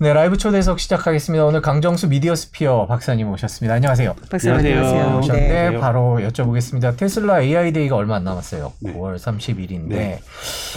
네, 라이브 초대석 시작하겠습니다. 오늘 강정수 미디어 스피어 박사님 오셨습니다. 안녕하세요. 박사님 안녕하세요. 오셨는데 네. 바로 여쭤보겠습니다. 테슬라 AI 데이가 얼마 안 남았어요. 네. 9월 30일인데 네.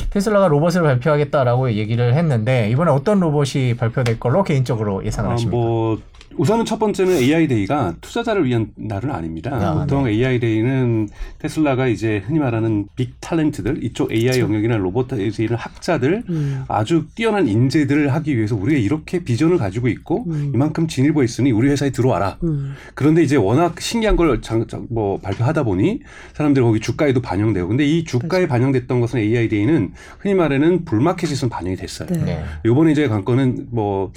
테슬라가 로봇을 발표하겠다라고 얘기를 했는데 이번에 어떤 로봇이 발표될 걸로 개인적으로 아, 예상하십니까? 뭐 우선은 첫 번째는 AI 데이가 투자자를 위한 날은 아닙니다. 아, 보통 네. AI 데이는 테슬라가 이제 흔히 말하는 big talent들 이쪽 AI 영역이나 로봇에 있는 학자들 음. 아주 뛰어난 인재들을 하기 위해서 우리가 이렇게 비전을 가지고 있고 음. 이만큼 진일보 있으니 우리 회사에 들어와라. 음. 그런데 이제 워낙 신기한 걸 뭐 발표하다 보니 사람들이 거기 주가에도 반영되고 근데 이 주가에 맞아요. 반영됐던 것은 AI 데이는 흔히 말하는 bull market에서 반영이 됐어요. 네. 네. 요번에 이제 관건은 뭐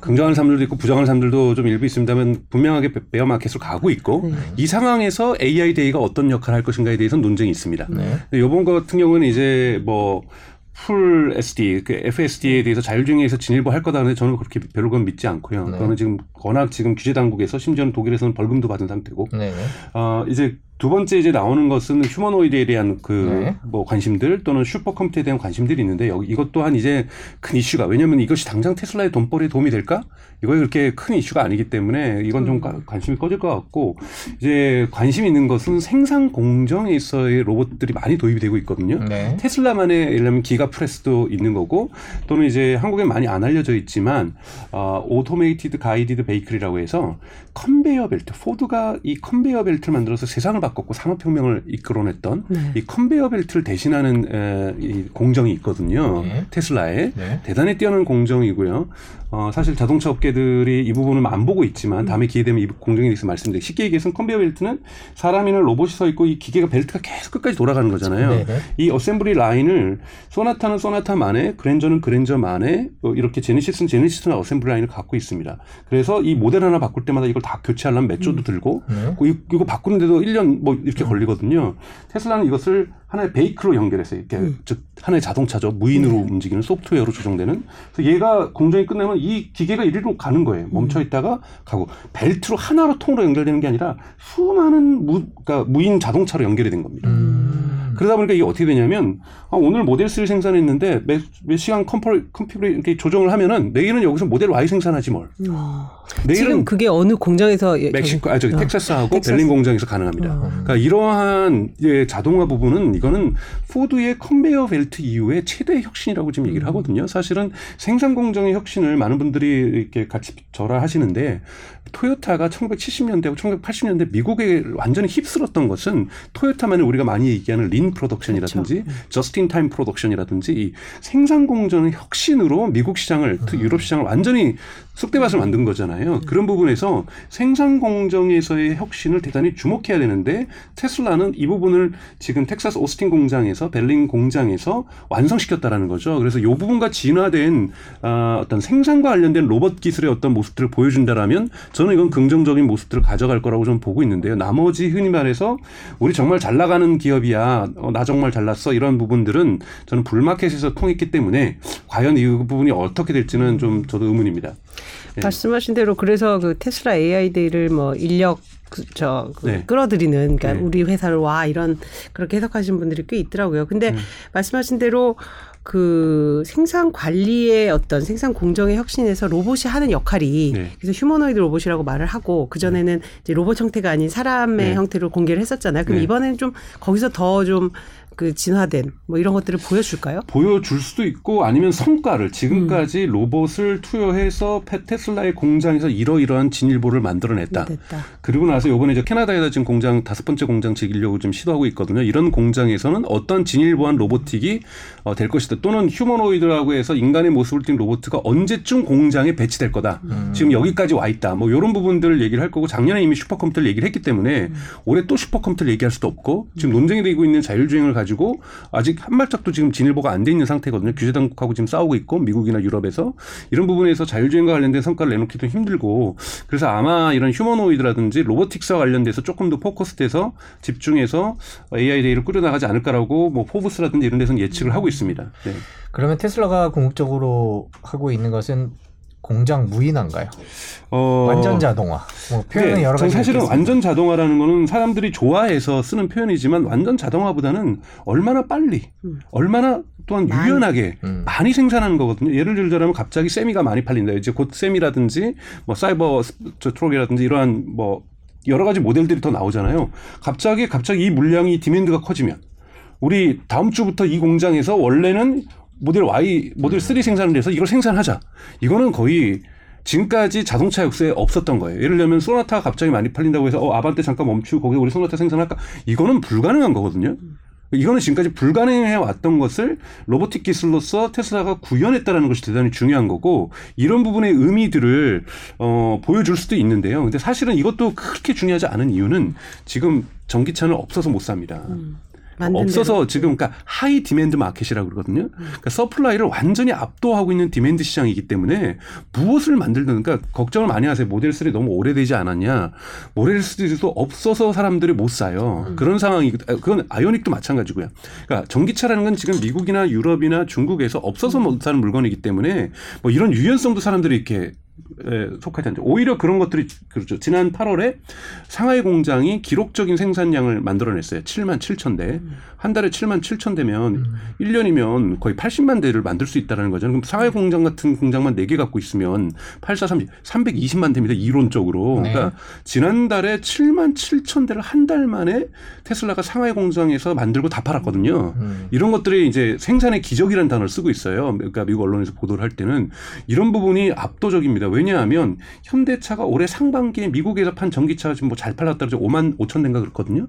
긍정하는 사람들도 있고 부정하는 사람들도 좀 일부 있습니다만 분명하게 베어 마켓으로 가고 있고 네. 이 상황에서 AI 데이가 어떤 역할을 할 것인가에 대해서는 논쟁이 있습니다. 네. 요번 거 같은 경우는 이제 뭐 full SD, 그 FSD에 대해서 자율주행에서 진일보 할 거다. 근데 저는 그렇게 별로 그건 믿지 않고요. 네. 그거는 지금 워낙 지금 규제 당국에서 심지어는 독일에서는 벌금도 받은 상태고, 네. 네. 어, 이제 두 번째 이제 나오는 것은 휴머노이드에 대한 그 네. 뭐 관심들 또는 슈퍼컴퓨터에 대한 관심들이 있는데 여기 이것 또한 이제 큰 이슈가 왜냐하면 이것이 당장 테슬라의 돈벌이에 도움이 될까? 이거에 그렇게 큰 이슈가 아니기 때문에 이건 좀 가- 관심이 꺼질 것 같고 이제 관심 있는 것은 생산 공정에서의 로봇들이 많이 도입이 되고 있거든요. 네. 테슬라만의 예를 들면 기가 프레스도 있는 거고 또는 이제 한국에 많이 안 알려져 있지만 어, automated guided vehicle이라고 해서 컨베이어 벨트 포드가 이 컨베이어 벨트를 만들어서 세상을 바꿨고 산업혁명을 이끌어냈던 네. 이 컨베이어 벨트를 대신하는 에, 이 공정이 있거든요 네. 테슬라에 네. 대단히 뛰어난 공정이고요. 어, 사실 자동차 업계들이 이 부분은 안 보고 있지만 다음에 기회 되면 이 공정에 대해서 말씀드릴게요. 쉽게 얘기해서 컨베이어 벨트는 사람이나 로봇이 서 있고 이 기계가 벨트가 계속 끝까지 돌아가는 거잖아요. 네. 네. 이 assembly line을 소나타는 소나타만의 그랜저는 그랜저만의 어, 이렇게 제네시스는 제네시스만의 assembly line을 갖고 있습니다. 그래서 이 모델 하나 바꿀 때마다 이걸 다 교체하려면 몇 조도 들고 네. 그 이- 이거 바꾸는데도 1년 뭐 이렇게 걸리거든요. 테슬라는 이것을 하나의 vehicle로 연결해서 이렇게 즉 하나의 자동차죠. 무인으로 움직이는 소프트웨어로 조정되는. 그래서 얘가 공정이 끝나면 이 기계가 이리로 가는 거예요. 멈춰 있다가 가고 벨트로 하나로 통으로 연결되는 게 아니라 수많은 무, 그러니까 무인 자동차로 연결이 된 겁니다. 음. 그러다 보니까 이게 어떻게 되냐면 아, 오늘 모델 3를 생산했는데 몇, 몇 시간 컴퍼 컴퓨터 이렇게 조정을 하면은 내일은 여기서 모델 Y 생산하지 뭘. 어. 지금 그게 어느 공장에서 예, 멕시코, 아, 저기 어. 텍사스하고 텍사스. 베를린 공장에서 가능합니다. 어. 그러니까 이러한 이제 자동화 부분은 이거는 포드의 컨베이어 벨트 이후에 최대 혁신이라고 지금 음. 얘기를 하거든요. 사실은 생산 공정의 혁신을 많은 분들이 이렇게 가치 절하하시는데 토요타가 1970년대하고 1980년대 미국에 완전히 휩쓸었던 것은 토요타만을 우리가 많이 얘기하는 lean production이라든지 그렇죠. just in time production이라든지 이 생산 공정의 혁신으로 미국 시장을 특히 유럽 시장을 완전히 쑥대밭을 만든 거잖아요. 그런 부분에서 생산 공정에서의 혁신을 대단히 주목해야 되는데 테슬라는 이 부분을 지금 텍사스 오스틴 공장에서 벨링 공장에서 완성시켰다라는 거죠. 그래서 이 부분과 진화된 아, 어떤 생산과 관련된 로봇 기술의 어떤 모습들을 보여준다라면 저는 이건 긍정적인 모습들을 가져갈 거라고 좀 보고 있는데요. 나머지 흔히 말해서 우리 정말 잘 나가는 기업이야, 어, 나 정말 잘났어 이런 부분들은 저는 불마켓에서 통했기 때문에 과연 이 부분이 어떻게 될지는 좀 저도 의문입니다. 네. 말씀하신 대로 그래서 그 테슬라 AI 데이를 뭐 인력 그, 저, 그 네. 끌어들이는 그러니까 네. 우리 회사를 와 이런 그렇게 해석하시는 분들이 꽤 있더라고요. 근데 네. 말씀하신 대로 그 생산 관리의 어떤 생산 공정의 혁신에서 로봇이 하는 역할이 네. 그래서 휴머노이드 로봇이라고 말을 하고 그 전에는 이제 로봇 형태가 아닌 사람의 네. 형태로 공개를 했었잖아요. 그럼 네. 이번에는 좀 거기서 더좀 그 진화된 뭐 이런 것들을 보여줄까요? 보여줄 수도 있고 아니면 성과를 지금까지 음. 로봇을 투여해서 페- 테슬라의 공장에서 이러이러한 진일보를 만들어냈다. 됐다. 그리고 나서 요번에 이제 캐나다에다 지금 공장 다섯 번째 공장 지으려고 좀 시도하고 있거든요. 이런 공장에서는 어떤 진일보한 로보틱이 어, 될 것이다. 또는 휴머노이드라고 해서 인간의 모습을 띈 로봇가 언제쯤 공장에 배치될 거다. 지금 여기까지 와 있다. 뭐 이런 부분들을 얘기를 할 거고 작년에 이미 슈퍼컴퓨터를 얘기를 했기 때문에 올해 또 슈퍼컴퓨터를 얘기할 수도 없고 지금 논쟁이 되고 있는 자율주행을 가지고 아직 한 발짝도 지금 진일보가 안 돼 있는 상태거든요. 규제 당국하고 지금 싸우고 있고 미국이나 유럽에서 이런 부분에서 자율주행과 관련된 성과를 내놓기도 힘들고 그래서 아마 이런 휴머노이드라든지 로보틱스와 관련돼서 조금 더 포커스돼서 집중해서 AI 데이를 꾸려나가지 않을까라고 뭐 포브스라든지 이런 데서는 예측을 하고 있습니다. 네. 그러면 테슬라가 궁극적으로 하고 있는 것은 공장 무인화인가요? 어, 완전 자동화. 뭐 표현은 네, 여러 전 가지 사실은 있겠습니다. 완전 자동화라는 거는 사람들이 좋아해서 쓰는 표현이지만 완전 자동화보다는 얼마나 빨리, 음. 얼마나 또한 많이. 유연하게 음. 많이 생산하는 거거든요. 예를 들자면 갑자기 세미가 많이 팔린다. 이제 곧 세미라든지 뭐 사이버 트럭이라든지 이러한 뭐 여러 가지 모델들이 더 나오잖아요. 갑자기 갑자기 이 물량이 demand가 커지면 우리 다음 주부터 이 공장에서 원래는 모델 Y, 모델 3 생산을 해서 이걸 생산하자. 이거는 거의 지금까지 자동차 역사에 없었던 거예요. 예를 들면 소나타가 갑자기 많이 팔린다고 해서 어 아반떼 잠깐 멈추고 거기에 우리 소나타 생산할까? 이거는 불가능한 거거든요. 이거는 지금까지 불가능해 왔던 것을 robotic 기술로서 테슬라가 구현했다라는 것이 대단히 중요한 거고 이런 부분의 의미들을 어 보여줄 수도 있는데요. 근데 사실은 이것도 그렇게 중요하지 않은 이유는 지금 전기차는 없어서 못 삽니다. 음. 없어서 대로. 지금 그러니까 high demand market이라고 그러거든요. 그러니까 supply를 완전히 압도하고 있는 demand 시장이기 때문에 무엇을 만들든 그러니까 걱정을 많이 하세요. 모델 3 너무 오래되지 않았냐. 모델 3도 없어서 사람들이 못 사요. 그런 상황이 그건 아이오닉도 마찬가지고요. 그러니까 전기차라는 건 지금 미국이나 유럽이나 중국에서 없어서 못 사는 물건이기 때문에 뭐 이런 유연성도 사람들이 이렇게 에, 속하지 않죠. 오히려 그런 것들이 그렇죠. 지난 8월에 상하이 공장이 기록적인 생산량을 만들어냈어요. 7만 7천 대. 한 달에 7만 7천 대면 1년이면 거의 80만 대를 만들 수 있다는 거죠. 그럼 상하이 공장 같은 공장만 4개 갖고 있으면 84, 30, 320만 대입니다. 이론적으로. 네. 그러니까 지난달에 7만 7천 대를 한 달 만에 테슬라가 상하이 공장에서 만들고 다 팔았거든요. 음. 이런 것들이 이제 생산의 기적이라는 단어를 쓰고 있어요. 그러니까 미국 언론에서 보도를 할 때는 이런 부분이 압도적입니다. 왜냐하면 현대차가 올해 상반기에 미국에서 판 전기차가 지금 뭐 잘 팔렸다 그러죠. 5만 5천 대인가 그렇거든요.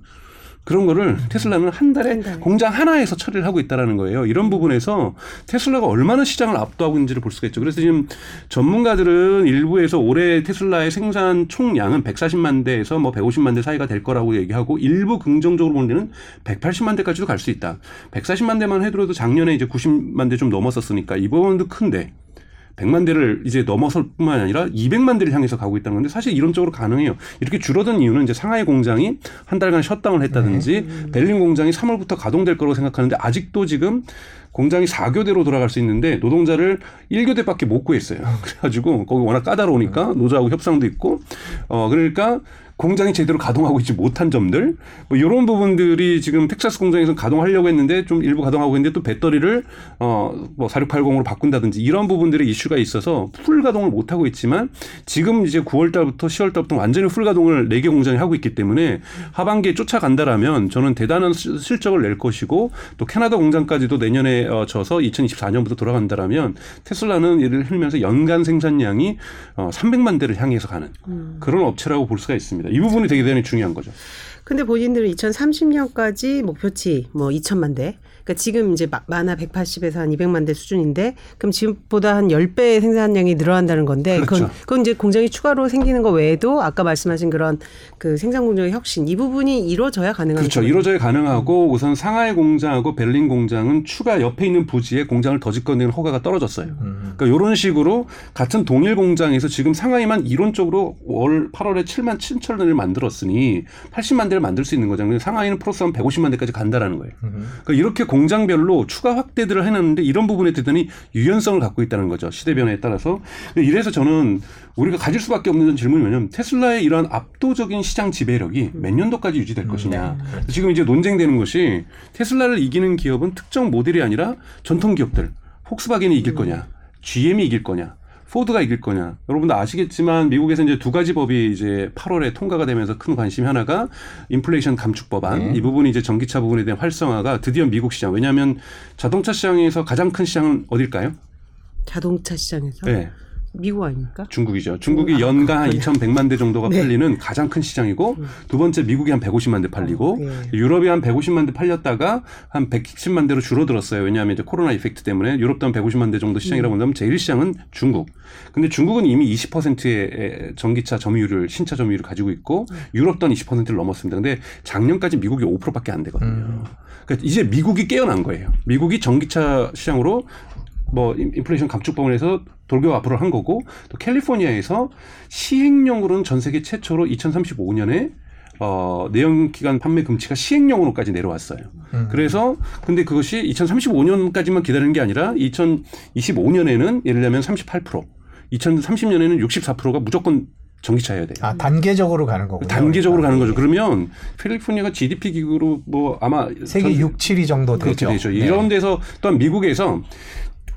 그런 거를 테슬라는 한 달에 한 달에. 공장 하나에서 처리를 하고 있다라는 거예요. 이런 부분에서 테슬라가 얼마나 시장을 압도하고 있는지를 볼 수가 있죠. 그래서 지금 전문가들은 일부에서 올해 테슬라의 생산 총량은 140만 대에서 뭐 150만 대 사이가 될 거라고 얘기하고 일부 긍정적으로 보는 데는 180만 대까지도 갈 수 있다. 140만 대만 해도 작년에 이제 90만 대 좀 넘었었으니까 이 부분도 큰데 100만 대를 이제 넘어설 뿐만 아니라 200만 대를 향해서 가고 있다는 건데 사실 이론적으로 가능해요. 이렇게 줄어든 이유는 이제 상하이 공장이 한 달간 셧다운을 했다든지 베를린 공장이 3월부터 가동될 거라고 생각하는데 아직도 지금 공장이 4교대로 돌아갈 수 있는데 노동자를 1교대밖에 못 구했어요. 그래가지고 거기 워낙 까다로우니까 노조하고 협상도 있고 어 그러니까 공장이 제대로 가동하고 있지 못한 점들 뭐 이런 부분들이 지금 텍사스 공장에서 가동하려고 했는데 좀 일부 가동하고 있는데 또 배터리를 어 뭐 4680으로 바꾼다든지 이런 부분들의 이슈가 있어서 풀 가동을 못 하고 있지만 지금 이제 9월 달부터 10월 달부터 완전히 풀 가동을 4개 공장이 하고 있기 때문에 하반기에 쫓아간다라면 저는 대단한 시- 실적을 낼 것이고 또 캐나다 공장까지도 내년에 어, 져서 2024년부터 돌아간다라면 테슬라는 예를 들면서 연간 생산량이 어 300만 대를 향해서 가는 그런 업체라고 볼 수가 있습니다. 이 부분이 되게 대단히 중요한 거죠. 근데 본인들은 2030년까지 목표치 뭐 2천만 대. 그러니까 지금 이제 마- 많아 180에서 한 200만 대 수준인데 그럼 지금보다 한 10배 생산량이 늘어난다는 건데 그건 그렇죠. 그건 이제 공장이 추가로 생기는 거 외에도 아까 말씀하신 그런 그 생산 공정의 혁신 이 부분이 이루어져야 가능한 그렇죠. 이루어져야 가능하고 우선 상하이 공장하고 베를린 공장은 추가 옆에 있는 부지에 공장을 더 짓거내는 허가가 떨어졌어요. 음. 그러니까 이런 식으로 같은 동일 공장에서 지금 상하이만 이론적으로 월 8월에 7만 7천 대를 만들었으니 80만 대를 만들 수 있는 거잖아요. 상하이는 플러스하면 150만 대까지 간다라는 거예요. 음. 그러니까 이렇게 공 장별로 추가 확대들을 해놨는데 이런 부분에 대단히 유연성을 갖고 있다는 거죠. 시대 변화에 따라서. 이래서 저는 우리가 가질 수밖에 없는 질문이 뭐냐면 테슬라의 이러한 압도적인 시장 지배력이 몇 년도까지 유지될 것이냐. 지금 이제 논쟁되는 것이 테슬라를 이기는 기업은 특정 모델이 아니라 전통 기업들. 폭스바겐이 이길 거냐. GM이 이길 거냐. 포드가 이길 거냐. 여러분도 아시겠지만 미국에서 이제 두 가지 법이 이제 8월에 통과가 되면서 큰 관심이 하나가 인플레이션 감축 법안. 네. 이 부분이 이제 전기차 부분에 대한 활성화가 드디어 미국 시장. 왜냐하면 자동차 시장에서 가장 큰 시장은 어딜까요? 자동차 시장에서 네. 미국 아닙니까? 중국이죠. 중국이 아, 연간 한 그렇군요. 2,100만 대 정도가 네. 팔리는 가장 큰 시장이고 두 번째 미국이 한 150만 대 팔리고 네. 유럽이 한 150만 대 팔렸다가 한 110만 대로 줄어들었어요. 왜냐하면 이제 코로나 이펙트 때문에 유럽도 한 150만 대 정도 시장이라고 음. 본다면 제일 시장은 중국. 근데 중국은 이미 20%의 전기차 점유율을 신차 점유율을 가지고 있고 음. 유럽도 한 20%를 넘었습니다. 근데 작년까지 미국이 5%밖에 안 되거든요. 그러니까 이제 미국이 깨어난 거예요. 미국이 전기차 시장으로 뭐 인- 인플레이션 감축법원에서 돌격 앞으로 한 거고 또 캘리포니아에서 시행령으로는 전 세계 최초로 2035년에 어, 내연기관 판매 금지가 시행령으로까지 내려왔어요. 음. 그래서 근데 그것이 2035년까지만 기다리는 게 아니라 2025년에는 예를 들면 38% 2030년에는 64%가 무조건 전기차여야 돼요. 아 단계적으로 가는 거군요. 단계적으로 그러니까. 가는 거죠. 그러면 캘리포니아가 GDP 기구로 뭐 아마 세계 전- 6, 7위 정도 되죠. 되죠. 네. 이런 데서 또한 미국에서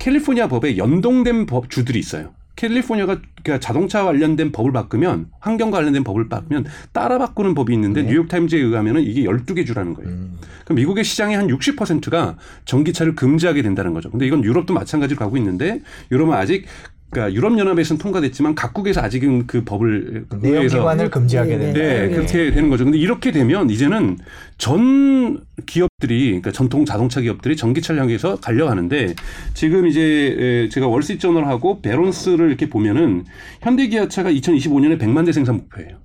캘리포니아 법에 연동된 법 주들이 있어요. 캘리포니아가 그러니까 자동차 관련된 법을 바꾸면 환경과 관련된 법을 바꾸면 따라 바꾸는 법이 있는데 네. 뉴욕 타임즈에 의하면은 이게 12개 주라는 거예요. 음. 그럼 미국의 시장의 한 60%가 전기차를 금지하게 된다는 거죠. 근데 이건 유럽도 마찬가지로 가고 있는데 유럽은 아직 그러니까 유럽 연합에서는 통과됐지만 각국에서 아직은 그 법을 내연기관을 금지하게 네, 된다. 네, 네. 그렇게 되는 거죠. 근데 이렇게 되면 이제는 전 기업들이, 그러니까 전통 자동차 기업들이 전기차를 향해서 갈려가는데 지금 이제 에, 제가 월스트리트저널하고 베론스를 이렇게 보면은 현대기아차가 2025년에 100만 대 생산 목표예요.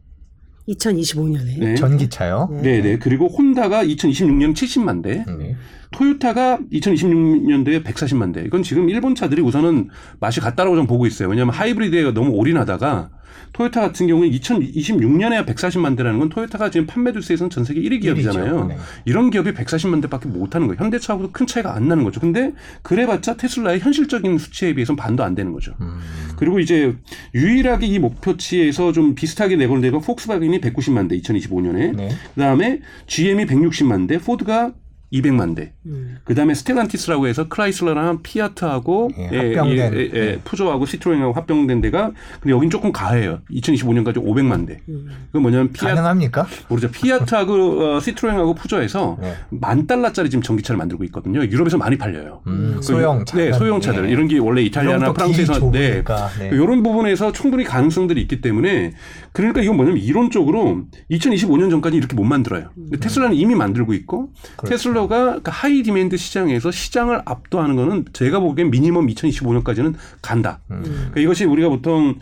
2025년에. 네. 전기차요. 네, 네. 그리고 혼다가 2026년 70만 대, 네. 토요타가 2026년도에 140만 대. 이건 지금 일본 차들이 우선은 맛이 같다라고 좀 보고 있어요. 왜냐하면 하이브리드에 너무 올인하다가 토요타 같은 경우는 2026년에 140만 대라는 건 토요타가 지금 판매 두세에서는 전 세계 1위 기업이잖아요. 네. 이런 기업이 140만 대밖에 못 하는 거예요. 현대차하고도 큰 차이가 안 나는 거죠. 근데 그래봤자 테슬라의 현실적인 수치에 비해서는 반도 안 되는 거죠. 음. 그리고 이제 유일하게 이 목표치에서 좀 비슷하게 내걸은 데가 폭스바겐이 190만 대 2025년에 네. 그다음에 GM이 160만 대, 포드가 200만 대. 음. 그다음에 스텔란티스라고 해서 크라이슬러랑 피아트하고 예, 합병된. 예, 예, 예, 푸조하고 시트로엥하고 합병된 데가 근데 여긴 조금 과해요. 2025년까지 500만 대. 음. 그건 뭐냐면 피아트 가능합니까? 모르죠. 피아트하고 어, 시트로엥하고 푸조에서 네. 만 달러짜리 지금 전기차를 만들고 있거든요. 유럽에서 많이 팔려요. 음, 소형 그, 네, 소형 차들 이런 게 원래 이탈리아나 프랑스에서 네. 네. 이런 부분에서 충분히 가능성들이 있기 때문에 그러니까 이건 뭐냐면 이론적으로 2025년 전까지 이렇게 못 만들어요. 근데 테슬라는 이미 만들고 있고 그렇죠. 테슬라가 그 high demand 시장에서 시장을 압도하는 거는 제가 보기엔 미니멈 2025년까지는 간다. 음. 그러니까 이것이 우리가 보통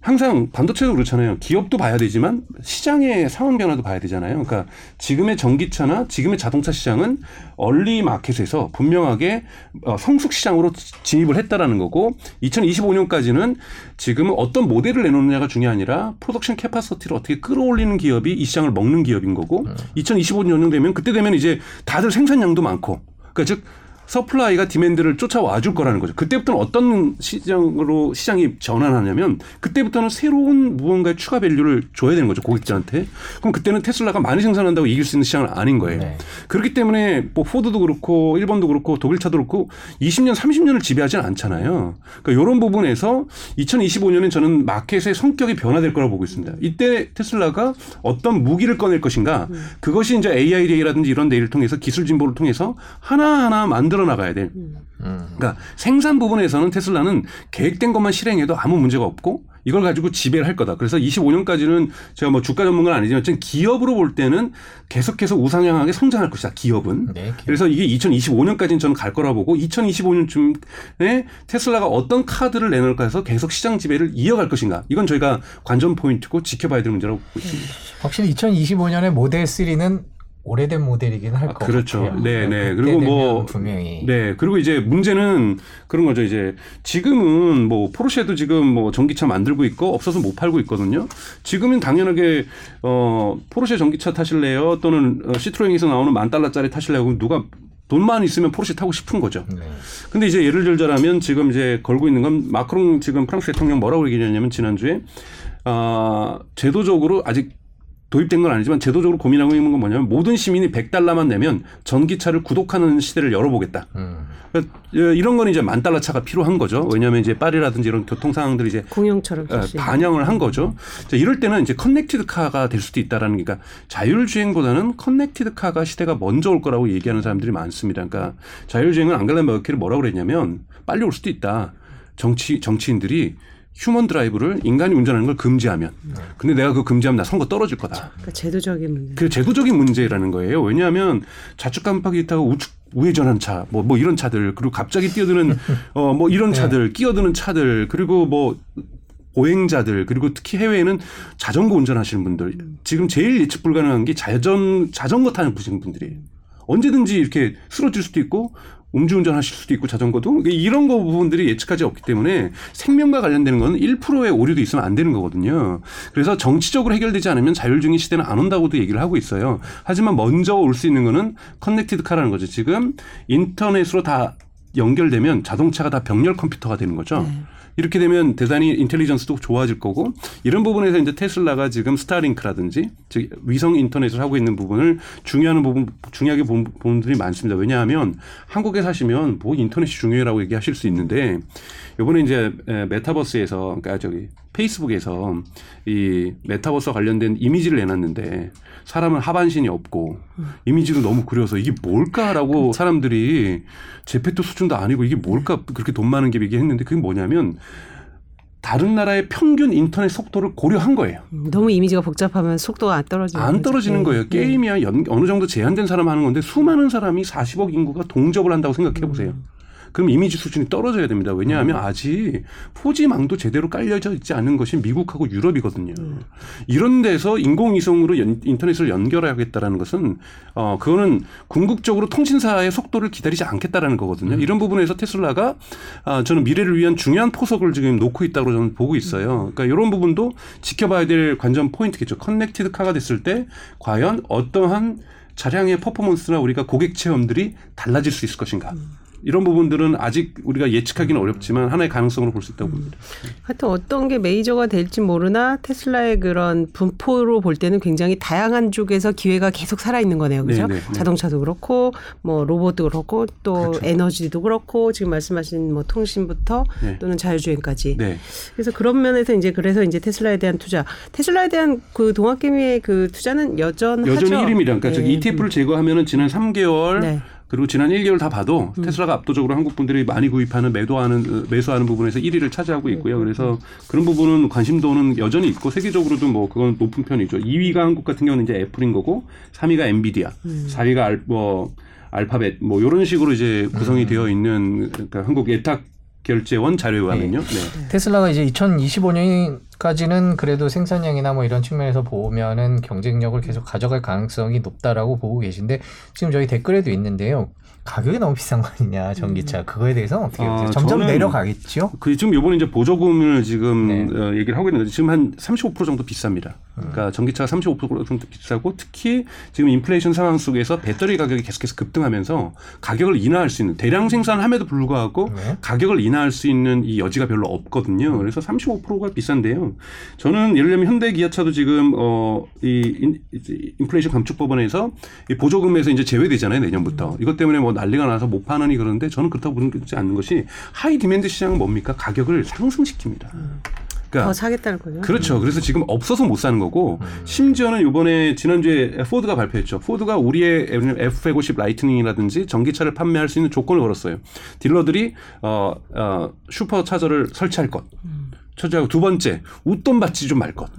항상 반도체도 그렇잖아요. 기업도 봐야 되지만 시장의 상황 변화도 봐야 되잖아요. 그러니까 지금의 전기차나 지금의 자동차 시장은 early market에서 분명하게 어, 성숙 시장으로 진입을 했다라는 거고 2025년까지는 지금 어떤 모델을 내놓느냐가 중요한 아니라 production capacity를 어떻게 끌어올리는 기업이 이 시장을 먹는 기업인 거고 2025년 되면 그때 되면 이제 다들 생산량도 많고 그러니까 즉 supply가 demand를 쫓아와 줄 거라는 거죠. 그때부터는 어떤 시장으로 시장이 전환하냐면 그때부터는 새로운 무언가의 추가 value를 줘야 되는 거죠. 고객들한테. 그럼 그때는 테슬라가 많이 생산한다고 이길 수 있는 시장은 아닌 거예요. 네. 그렇기 때문에 뭐 포드도 그렇고 일본도 그렇고 독일차도 그렇고 20년, 30년을 지배하지는 않잖아요. 그러니까 이런 부분에서 2025년엔 저는 마켓의 성격이 변화될 거라고 보고 있습니다. 이때 테슬라가 어떤 무기를 꺼낼 것인가 그것이 이제 AI Day라든지 이런 Day를 통해서 기술 진보를 통해서 하나하나 만들어 나가야 돼. 음. 그러니까 생산 부분에서는 테슬라는 계획된 것만 실행해도 아무 문제가 없고 이걸 가지고 지배를 할 거다. 그래서 25년까지는 제가 뭐 주가 전문가는 아니지만 전 기업으로 볼 때는 계속해서 우상향하게 성장할 것이다. 기업은. 네, 기업. 그래서 이게 2025년까지는 저는 갈 거라 보고 2025년쯤에 테슬라가 어떤 카드를 내놓을까 해서 계속 시장 지배를 이어갈 것인가. 이건 저희가 관전 포인트고 지켜봐야 될 문제라고 보고 있습니다. 확실히 2025년에 모델 3는 오래된 모델이긴 할 아. 그렇죠. 네, 네. 그리고 뭐 분명히 네. 그리고 이제 문제는 그런 거죠. 이제 지금은 뭐 포르쉐도 지금 뭐 전기차 만들고 있고 없어서 못 팔고 있거든요. 지금은 당연하게 어 포르쉐 전기차 타실래요? 또는 어, 시트로행에서 나오는 만 달러짜리 타실래요? 그럼 누가 돈만 있으면 포르쉐 타고 싶은 거죠. 네. 근데 이제 예를 들자라면 지금 이제 걸고 있는 건 마크롱 지금 프랑스 대통령 뭐라고 얘기했냐면 지난주에 아 제도적으로 아직 도입된 건 아니지만 제도적으로 고민하고 있는 건 뭐냐면 모든 시민이 100달러만 내면 전기차를 구독하는 시대를 열어보겠다. 음. 그러니까 이런 건 이제 만 달러 차가 필요한 거죠. 왜냐하면 이제 파리라든지 이런 교통 상황들이 이제 어, 사실. 반영을 한 거죠. 자, 이럴 때는 이제 connected car가 될 수도 있다라는 게 그러니까 자율주행보다는 connected car가 시대가 먼저 올 거라고 얘기하는 사람들이 많습니다. 그러니까 자율주행은 앙겔라 머켈이 뭐라고 그랬냐면 빨리 올 수도 있다. 정치 정치인들이 human drive를 인간이 운전하는 걸 금지하면. 근데 내가 그 금지하면 나 선거 떨어질 거다. 그러니까 제도적인 문제. 그 제도적인 문제라는 거예요. 왜냐하면 좌측 깜빡이 켜고 우측 우회전한 차, 뭐, 뭐 이런 차들, 그리고 갑자기 뛰어드는, 어, 뭐 이런 차들, 끼어드는 차들, 그리고 뭐, 보행자들, 그리고 특히 해외에는 자전거 운전하시는 분들, 지금 제일 예측 불가능한 게 자전, 자전거 타는 분들이에요. 언제든지 이렇게 쓰러질 수도 있고, 음주운전 하실 수도 있고 자전거도 그러니까 이런 거 부분들이 예측하지 없기 때문에 생명과 관련되는 건 1%의 오류도 있으면 안 되는 거거든요. 그래서 정치적으로 해결되지 않으면 자율주행 시대는 안 온다고도 얘기를 하고 있어요. 하지만 먼저 올 수 있는 거는 connected car라는 거죠. 지금 인터넷으로 다 연결되면 자동차가 다 병렬 컴퓨터가 되는 거죠. 네. 이렇게 되면 대단히 인텔리전스도 좋아질 거고 이런 부분에서 이제 테슬라가 지금 스타링크라든지 즉 위성 인터넷을 하고 있는 부분을 중요한 부분 중요하게 본 부분들이 많습니다. 왜냐하면 한국에 사시면 뭐 인터넷이 중요해라고 얘기하실 수 있는데 이번에 이제 에, 메타버스에서 그러니까 저기 페이스북에서 이 메타버스와 관련된 이미지를 내놨는데 사람은 하반신이 없고 이미지도 너무 구려서 이게 뭘까라고 사람들이 제페토 수준도 아니고 이게 뭘까 그렇게 돈 많은 게 얘기했는데 그게 뭐냐면 다른 나라의 평균 인터넷 속도를 고려한 거예요. 음, 너무 이미지가 복잡하면 속도가 안 떨어지는 안. 떨어지는 네. 거예요. 네. 게임이야 연- 어느 정도 제한된 사람 하는 건데 수많은 사람이 40억 인구가 동접을 한다고 생각해 보세요. 음. 그럼 이미지 수준이 떨어져야 됩니다. 왜냐하면 아직 포지망도 제대로 깔려져 있지 않은 것이 미국하고 유럽이거든요. 음. 이런 데서 인공위성으로 연- 인터넷을 연결하겠다라는 것은 어 그거는 궁극적으로 통신사의 속도를 기다리지 않겠다라는 거거든요. 음. 이런 부분에서 테슬라가 아 저는 미래를 위한 중요한 포석을 지금 놓고 있다고 저는 보고 있어요. 그러니까 이런 부분도 지켜봐야 될 관전 포인트겠죠. connected car가 됐을 때 과연 어떠한 차량의 퍼포먼스나 우리가 고객 체험들이 달라질 수 있을 것인가. 이런 부분들은 아직 우리가 예측하기는 어렵지만 하나의 가능성으로 볼 수 있다고 봅니다. 하여튼 어떤 게 메이저가 될지 모르나 테슬라의 그런 분포로 볼 때는 굉장히 다양한 쪽에서 기회가 계속 살아 있는 거네요. 그죠? 네, 네, 네. 자동차도 그렇고 뭐 로봇도 그렇고 또 그렇죠. 에너지도 그렇고 지금 말씀하신 뭐 통신부터 네. 또는 자율주행까지. 네. 그래서 그런 면에서 이제 그래서 이제 테슬라에 대한 투자, 테슬라에 대한 그 동학개미의 그 투자는 여전하죠. 여전히 1위입니다. 그러니까 네. ETF를 제거하면은 지난 3개월 네. 그리고 지난 1개월 다 봐도 테슬라가 압도적으로 한국 분들이 많이 구입하는 매도하는 어, 매수하는 부분에서 1위를 차지하고 있고요. 그래서 그런 부분은 관심도는 여전히 있고 세계적으로도 뭐 그건 높은 편이죠. 2위가 한국 같은 경우는 이제 애플인 거고 3위가 엔비디아, 4위가 알, 뭐 알파벳 뭐 이런 식으로 이제 구성이 되어 있는 그러니까 한국 예탁 결제원 자료에 하면요. 네. 테슬라가 이제 2025년까지는 그래도 생산량이나 뭐 이런 측면에서 보면은 경쟁력을 계속 가져갈 가능성이 높다라고 보고 계신데 지금 저희 댓글에도 있는데요. 가격이 너무 비싼 거 아니냐 전기차 그거에 대해서 어떻게 아, 보세요? 점점 내려가겠죠? 그 지금 요번에 이제 보조금을 지금 네. 어, 얘기를 하고 있는데 지금 한 35% 정도 비쌉니다. 그러니까 전기차가 35% 정도 비싸고 특히 지금 인플레이션 상황 속에서 배터리 가격이 계속해서 급등하면서 가격을 인하할 수 있는 대량 생산을 함에도 불구하고 네. 가격을 인하할 수 있는 이 여지가 별로 없거든요. 그래서 35%가 비싼데요. 저는 예를 들면 현대 기아차도 지금 어이 인플레이션 감축 법원에서 이 보조금에서 이제 제외되잖아요 내년부터. 이것 때문에 뭐 난리가 나서 못 파느니 그러는데 저는 그렇다고 보지 않는 것이 high demand 시장은 뭡니까 가격을 상승시킵니다. 더 그러니까 사겠다는 거죠. 그렇죠. 그래서 지금 없어서 못 사는 거고 심지어는 이번에 지난주에 포드가 발표했죠. 포드가 우리의 F150 라이트닝이라든지 전기차를 판매할 수 있는 조건을 걸었어요. 딜러들이 어, 어, 슈퍼 차저를 설치할 것. 첫째하고 두 번째 웃돈 받지 좀 말 것.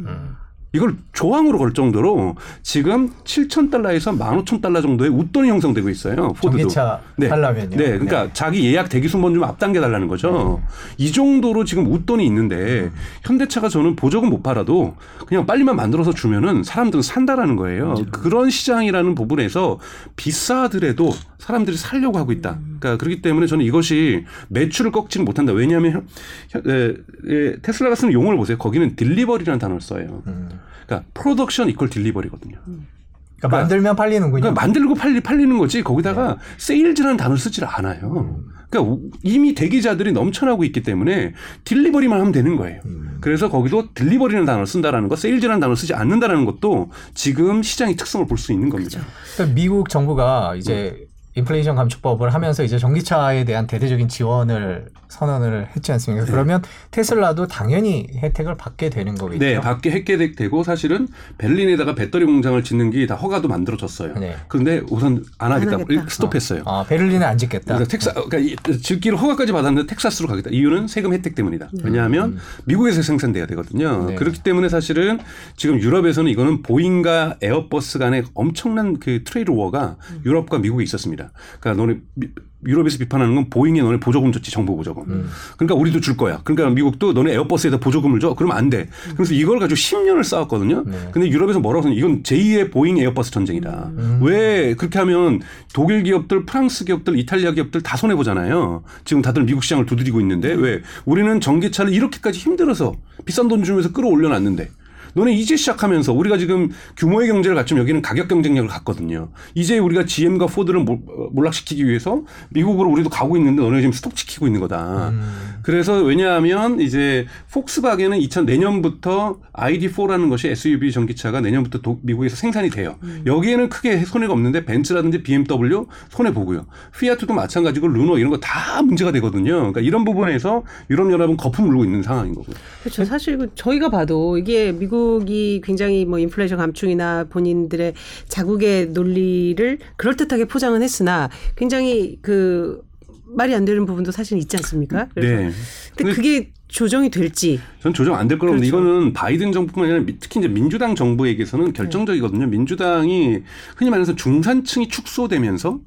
이걸 조항으로 걸 정도로 지금 7천 달러에서 15,000 달러 정도의 웃돈이 형성되고 있어요. 포드도. 전기차 네. 하려면요. 네, 그러니까 자기 예약 대기 순번 좀 앞당겨 달라는 거죠. 이 정도로 지금 웃돈이 있는데 현대차가 저는 보조금 못 팔아도 그냥 빨리만 만들어서 주면은 사람들은 산다라는 거예요. 그런 시장이라는 부분에서 비싸더라도 사람들이 살려고 하고 있다. 그러니까 그렇기 때문에 저는 이것이 매출을 꺾지는 못한다. 왜냐하면 현- 에, 에, 테슬라가 쓰는 용어를 보세요. 거기는 delivery라는 단어를 써요. 그러니까 production equal delivery거든요. 그러니까 만들면 팔리는군요. 그러니까 만들고 팔리, 팔리는 거지 거기다가 sales라는 단어를 쓰질 않아요. 그러니까 우- 이미 대기자들이 넘쳐나고 있기 때문에 delivery만 하면 되는 거예요. 그래서 거기도 delivery라는 단어를 쓴다라는 것, sales라는 단어를 쓰지 않는다라는 것도 지금 시장의 특성을 볼 수 있는 겁니다. 그러니까 미국 정부가 이제 인플레이션 감축법을 하면서 이제 전기차에 대한 대대적인 지원을 선언을 했지 않습니까? 그러면 테슬라도 당연히 혜택을 받게 되는 거겠죠. 네, 받게 계획 되고 사실은 베를린에다가 배터리 공장을 짓는 게 다 허가도 만들어졌어요. 네. 그런데 우선 안 하겠다, 안 하겠다. 스톱했어요. 아, 베를린에 안 짓겠다. 그래서 텍사, 그러니까 이- 짓기를 허가까지 받았는데 텍사스로 가겠다. 이유는 세금 혜택 때문이다. 왜냐하면 미국에서 생산돼야 되거든요. 네. 그렇기 때문에 사실은 지금 유럽에서는 이거는 보잉과 에어버스 간의 엄청난 그 trade war가 유럽과 미국에 있었습니다. 그러니까 너네 미- 유럽에서 비판하는 건 보잉에 너네 보조금 줬지 정부 보조금. 그러니까 우리도 줄 거야. 그러니까 미국도 너네 에어버스에다 보조금을 줘. 그러면 안 돼. 그래서 이걸 가지고 10년을 싸웠거든요. 네. 근데 유럽에서 뭐라고 하냐 이건 제2의 보잉 에어버스 전쟁이다. 왜 그렇게 하면 독일 기업들, 프랑스 기업들, 이탈리아 기업들 다 손해 보잖아요. 지금 다들 미국 시장을 두드리고 있는데 왜 우리는 전기차를 이렇게까지 힘들어서 비싼 돈 주면서 끌어올려 놨는데 너네 이제 시작하면서 우리가 지금 규모의 경제를 갖추면 여기는 가격 경쟁력을 갖거든요. 이제 우리가 GM과 포드를 몰- 어, 몰락시키기 위해서 미국으로 우리도 가고 있는데 너네 지금 스톱시키고 있는 거다. 그래서 왜냐하면 이제 폭스바겐은 2000 내년부터 ID4라는 것이 SUV 전기차가 내년부터 도- 미국에서 생산이 돼요. 여기에는 크게 손해가 없는데 벤츠라든지 BMW 손해 보고요. 피아트도 마찬가지고 르노 이런 거 다 문제가 되거든요. 그러니까 이런 부분에서 유럽 연합은 거품 물고 있는 상황인 거고요. 그렇죠. 사실 그 저희가 봐도 이게 미국 이 굉장히 뭐 인플레이션 감축이나 본인들의 자국의 논리를 그럴듯하게 포장은 했으나 굉장히 그 말이 안 되는 부분도 사실 있지 않습니까? 그래서 네. 근데 근데 그게 조정이 될지 전 조정 안 될 거라고 그렇죠. 이거는 바이든 정부뿐만 아니라 미- 특히 이제 민주당 정부에게서는 결정적이거든요. 민주당이 흔히 말해서 중산층이 축소되면서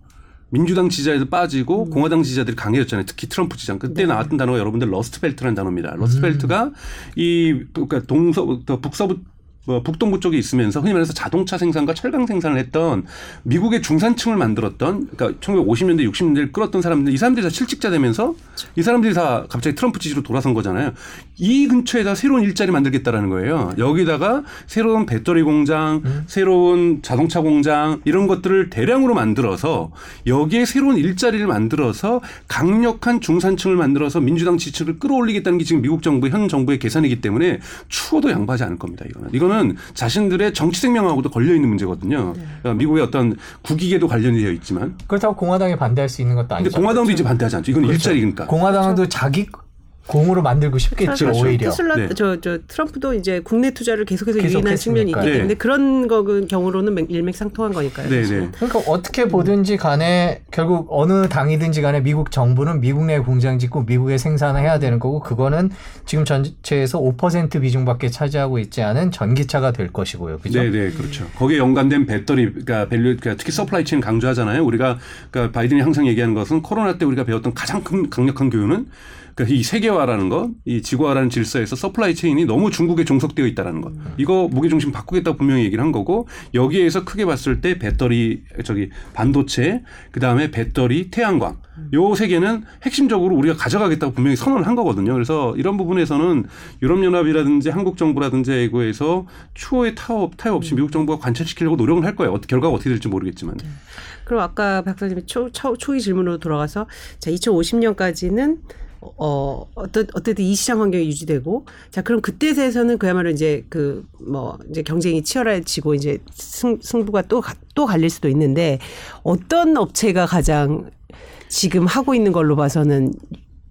민주당 지지자에서 빠지고 공화당 지지자들이 강해졌잖아요. 특히 트럼프 지지자. 그때 나왔던 단어가 여러분들 러스트벨트라는 단어입니다. 러스트벨트가 이 그러니까 동서 북서부 뭐 북동부 쪽에 있으면서 흔히 말해서 자동차 생산과 철강 생산을 했던 미국의 중산층을 만들었던 그러니까 1950년대 60년대를 끌었던 사람들 이 사람들이 다 실직자 되면서 이 사람들이 다 갑자기 트럼프 지지로 돌아선 거잖아요. 이 근처에다 새로운 일자리 만들겠다라는 거예요. 여기다가 새로운 배터리 공장, 새로운 자동차 공장 이런 것들을 대량으로 만들어서 여기에 새로운 일자리를 만들어서 강력한 중산층을 만들어서 민주당 지지를 끌어올리겠다는 게 지금 미국 정부 현 정부의 계산이기 때문에 추워도 양보하지 않을 겁니다. 이거는 이거는 자신들의 정치 생명하고도 걸려 있는 문제거든요. 그러니까 미국의 어떤 국익에도 관련이 되어 있지만 그렇다고 공화당이 반대할 수 있는 것도 근데 아니죠. 공화당도 이제 반대하지 않죠. 이건 일자리니까. 공화당도 자기 공으로 만들고 싶겠죠 사실 오히려. 테슬라 네. 저, 저 트럼프도 이제 국내 투자를 계속해서 계속 유인한 측면이 있기 했으니까. 때문에 네. 그런 거그 경우로는 맹- 일맥상통한 거니까요. 네. 네. 그러니까 어떻게 보든지 간에 결국 어느 당이든지 간에 미국 정부는 미국 내 공장 짓고 미국에 생산을 해야 되는 거고 그거는 지금 전체에서 5% 비중밖에 차지하고 있지 않은 전기차가 될 것이고요. 그죠? 네, 네, 그렇죠. 거기에 연관된 배터리, 그러니까 value, 그러니까 특히 supply chain 강조하잖아요. 우리가 그러니까 바이든이 항상 얘기하는 것은 코로나 때 우리가 배웠던 가장 큰 강력한 교훈은 그러니까 이 세계화라는 것, 이 지구화라는 질서에서 supply chain이 너무 중국에 종속되어 있다라는 것. 이거 무게 중심 바꾸겠다고 분명히 얘기를 한 거고 여기에서 크게 봤을 때 배터리 저기 반도체, 그 다음에 배터리, 태양광. 요 세 개는 핵심적으로 우리가 가져가겠다고 분명히 선언을 한 거거든요. 그래서 이런 부분에서는 유럽연합이라든지 한국 정부라든지 에고에서 추호의 타협, 타협 없이 미국 정부가 관철시키려고 노력을 할 거예요. 어- 결과가 어떻게 될지 모르겠지만. 그럼 아까 박사님이 초, 초, 초기 질문으로 돌아가서 자 2050년까지는 어 어떤 어쨌든 이 시장 환경이 유지되고 자 그럼 그때 세에서는 그야말로 이제 그 뭐 이제 경쟁이 치열해지고 이제 승, 승부가 또또 갈릴 수도 있는데 어떤 업체가 가장 지금 하고 있는 걸로 봐서는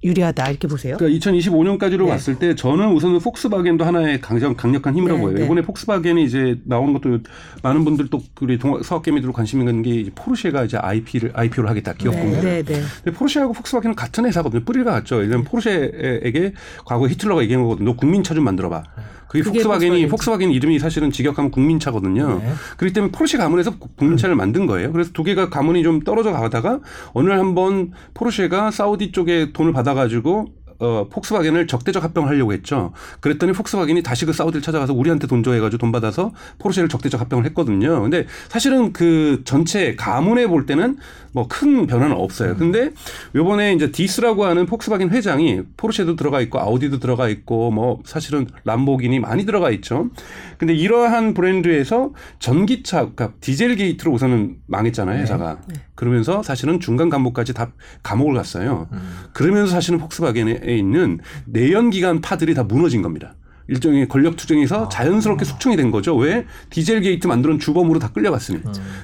유리하다 이렇게 보세요. 그러니까 2025년까지로 네. 봤을 때 저는 우선은 폭스바겐도 하나의 강력, 강력한 힘이라고 네, 보여요. 네. 이번에 폭스바겐이 이제 나오는 것도 많은 분들 또 우리 서학개미들 관심 있는 게 이제 포르쉐가 이제 IP를 IPO를 하겠다 기업 네, 공개. 네, 네. 근데 포르쉐하고 폭스바겐은 같은 회사거든요. 뿌리가 같죠. 왜냐면 포르쉐에게 과거 히틀러가 얘기한 거거든요. 너 국민차 좀 만들어봐. 그게 그게 폭스바겐이. 폭스바겐 이름이 사실은 직역하면 국민차거든요. 네. 그렇기 때문에 포르쉐 가문에서 국민차를 만든 거예요. 그래서 두 개가 가문이 좀 떨어져 가다가 어느 날 한번 포르쉐가 사우디 쪽에 돈을 받아가지고 어, 폭스바겐을 적대적 합병을 하려고 했죠. 그랬더니 폭스바겐이 다시 그 사우디를 찾아가서 우리한테 돈 줘 해가지고 돈 받아서 포르쉐를 적대적 합병을 했거든요. 근데 사실은 그 전체 가문에 볼 때는 뭐 큰 변화는 없어요. 근데 요번에 이제 디스라고 하는 폭스바겐 회장이 포르쉐도 들어가 있고 아우디도 들어가 있고 뭐 사실은 람보기니 많이 들어가 있죠. 근데 이러한 브랜드에서 전기차, 그러니까 디젤 게이트로 우선은 망했잖아요, 회사가. 그러면서 사실은 중간 간부까지 다 감옥을 갔어요. 그러면서 사실은 폭스바겐에 있는 내연기관 파들이 다 무너진 겁니다. 일종의 권력 투쟁에서 자연스럽게 숙청이 된 거죠. 왜? 디젤 게이트 만들어온 주범으로 다 끌려갔으니.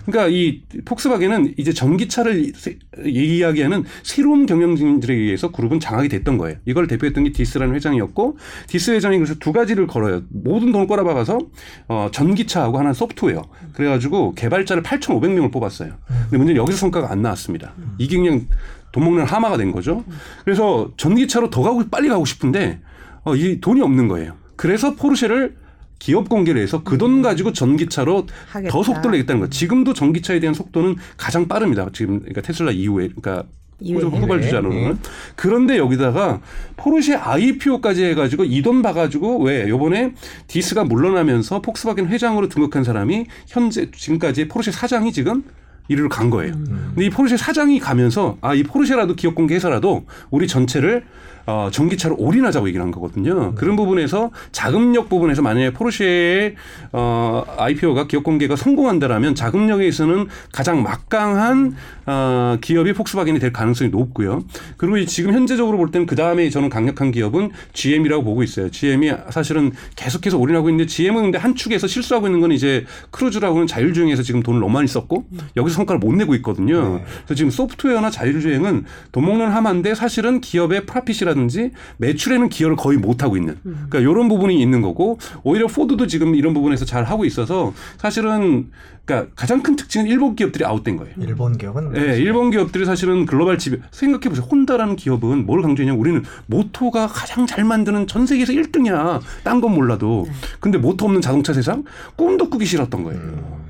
그러니까 이 폭스바겐은 이제 전기차를 세- 이야기하는 새로운 경영진들에 의해서 그룹은 장악이 됐던 거예요. 이걸 대표했던 게 디스라는 회장이었고 디스 회장이 그래서 두 가지를 걸어요. 모든 돈을 꼬라박아서 어, 전기차하고 하나 소프트웨어. 그래가지고 개발자를 8,500명을 뽑았어요. 근데 문제는 여기서 성과가 안 나왔습니다. 이게 그냥 돈 먹는 하마가 된 거죠. 그래서 전기차로 더 가고 빨리 가고 싶은데 어, 이 돈이 없는 거예요. 그래서 포르쉐를 기업 공개를 해서 그 돈 가지고 전기차로 하겠다. 더 속도를 내겠다는 거예요. 지금도 전기차에 대한 속도는 가장 빠릅니다. 지금 그러니까 테슬라 이후에 그러니까. 후발- 후발 주자로는 네. 그런데 여기다가 포르쉐 IPO까지 해가지고 이 돈 봐가지고 왜 요번에 디스가 물러나면서 폭스바겐 회장으로 등극한 사람이 현재 지금까지 포르쉐 사장이 지금 이리로 간 거예요. 근데 이 포르쉐 사장이 가면서 아 이 포르쉐라도 기업 공개해서라도 우리 전체를 어, 전기차로 올인하자고 얘기를 한 거거든요. 그런 부분에서 자금력 부분에서 만약에 포르쉐의 어, IPO가 기업 공개가 성공한다라면 자금력에서는 가장 막강한 어, 기업이 폭스바겐이 될 가능성이 높고요. 그리고 이 지금 현재적으로 볼 때는 그 다음에 저는 강력한 기업은 GM이라고 보고 있어요. GM이 사실은 계속해서 올인하고 있는데 GM은 근데 한 축에서 실수하고 있는 건 이제 크루즈라고는 자율주행에서 지금 돈을 너무 많이 썼고 여기서 성과를 못 내고 있거든요. 그래서 지금 소프트웨어나 자율주행은 돈 먹는 하마인데 사실은 기업의 profit이라든지 매출에는 기여를 거의 못 하고 있는. 그러니까 이런 부분이 있는 거고 오히려 포드도 지금 이런 부분에서 잘 하고 있어서 사실은 그러니까 가장 큰 특징은 일본 기업들이 아웃된 거예요. 일본 기업은 예, 일본 기업들이 사실은 글로벌 지배 생각해 보세요. 혼다라는 기업은 뭘 강조했냐면 우리는 모토가 가장 잘 만드는 전 세계에서 1등이야. 딴 건 몰라도. 근데 모토 없는 자동차 세상 꿈도 꾸기 싫었던 거예요.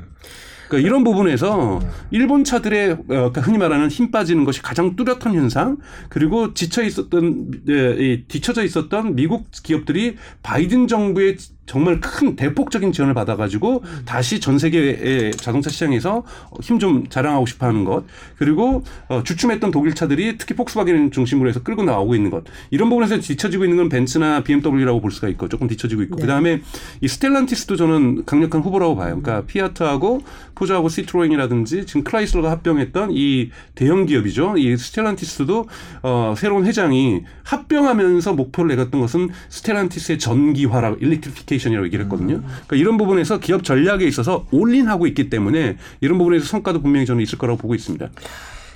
그러니까 이런 부분에서 일본 차들의 어, 그러니까 흔히 말하는 힘 빠지는 것이 가장 뚜렷한 현상. 그리고 지쳐 있었던 예, 이 뒤쳐져 있었던 미국 기업들이 바이든 정부의 정말 큰 대폭적인 지원을 받아가지고 다시 전 세계의 자동차 시장에서 힘 좀 자랑하고 싶어 하는 것 그리고 어, 주춤했던 독일 차들이 특히 폭스바겐 중심으로 해서 끌고 나오고 있는 것 이런 부분에서 뒤처지고 있는 건 벤츠나 BMW라고 볼 수가 있고 조금 뒤처지고 있고 네. 그다음에 이 스텔란티스도 저는 강력한 후보라고 봐요. 그러니까 피아트하고 푸조하고 시트로엔이라든지 지금 클라이슬러가 합병했던 이 대형 기업이죠. 이 스텔란티스도 어, 새로운 회장이 합병하면서 목표를 내갔던 것은 스텔란티스의 전기화라 일렉트리피케 이션이라고 얘기를 했거든요. 그러니까 이런 부분에서 기업 전략에 있어서 올인하고 있기 때문에 이런 부분에서 성과도 분명히 저는 있을 거라고 보고 있습니다.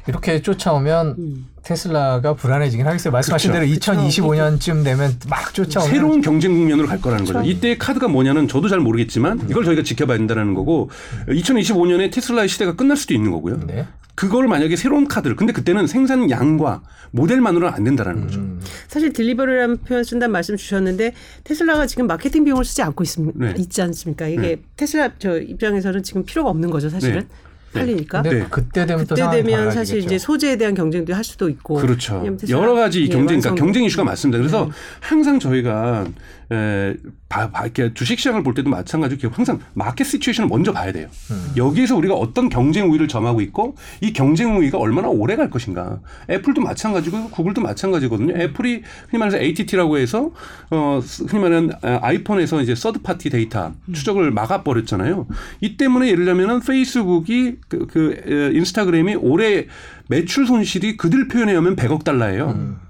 이렇게 쫓아오면 음. 테슬라가 불안해지긴 하겠어요. 말씀하신 그렇죠. 대로 2025년쯤 되면 막 쫓아오면 새로운 경쟁 국면으로 갈 거라는 거죠. 그렇죠. 이때의 카드가 뭐냐는 저도 잘 모르겠지만 이걸 저희가 지켜봐야 된다는 거고 2025년에 테슬라의 시대가 끝날 수도 있는 거고요. 네. 그걸 만약에 새로운 카드를 근데 그때는 생산 양과 모델만으로는 안 된다라는 거죠. 음. 사실 딜리버리라는 표현 쓴다는 말씀 주셨는데 테슬라가 지금 마케팅 비용을 쓰지 않고 있습, 네. 있지 않습니까? 이게 네. 테슬라 저 입장에서는 지금 필요가 없는 거죠, 사실은. 네. 팔리니까. 근데 네. 그때 되면 또 그때 되면 사실. 이제 소재에 대한 경쟁도 할 수도 있고. 그렇죠. 여러 가지 예, 경쟁, 그러니까 경쟁 이슈가 많습니다. 그래서 네. 항상 저희가 에, 바, 바, 이렇게 주식 시장을 볼 때도 마찬가지고 항상 마켓 시츄에이션을 먼저 봐야 돼요. 음. 여기에서 우리가 어떤 경쟁 우위를 점하고 있고 이 경쟁 우위가 얼마나 오래 갈 것인가. 애플도 마찬가지고 구글도 마찬가지거든요. 애플이 흔히 말해서 ATT라고 해서 어 흔히 말하는 아, 아이폰에서 이제 third party 데이터 추적을 막아 버렸잖아요. 이 때문에 예를 들면은 페이스북이 그, 그 에, 인스타그램이 올해 매출 손실이 그들 표현에 의하면 100억 달러예요.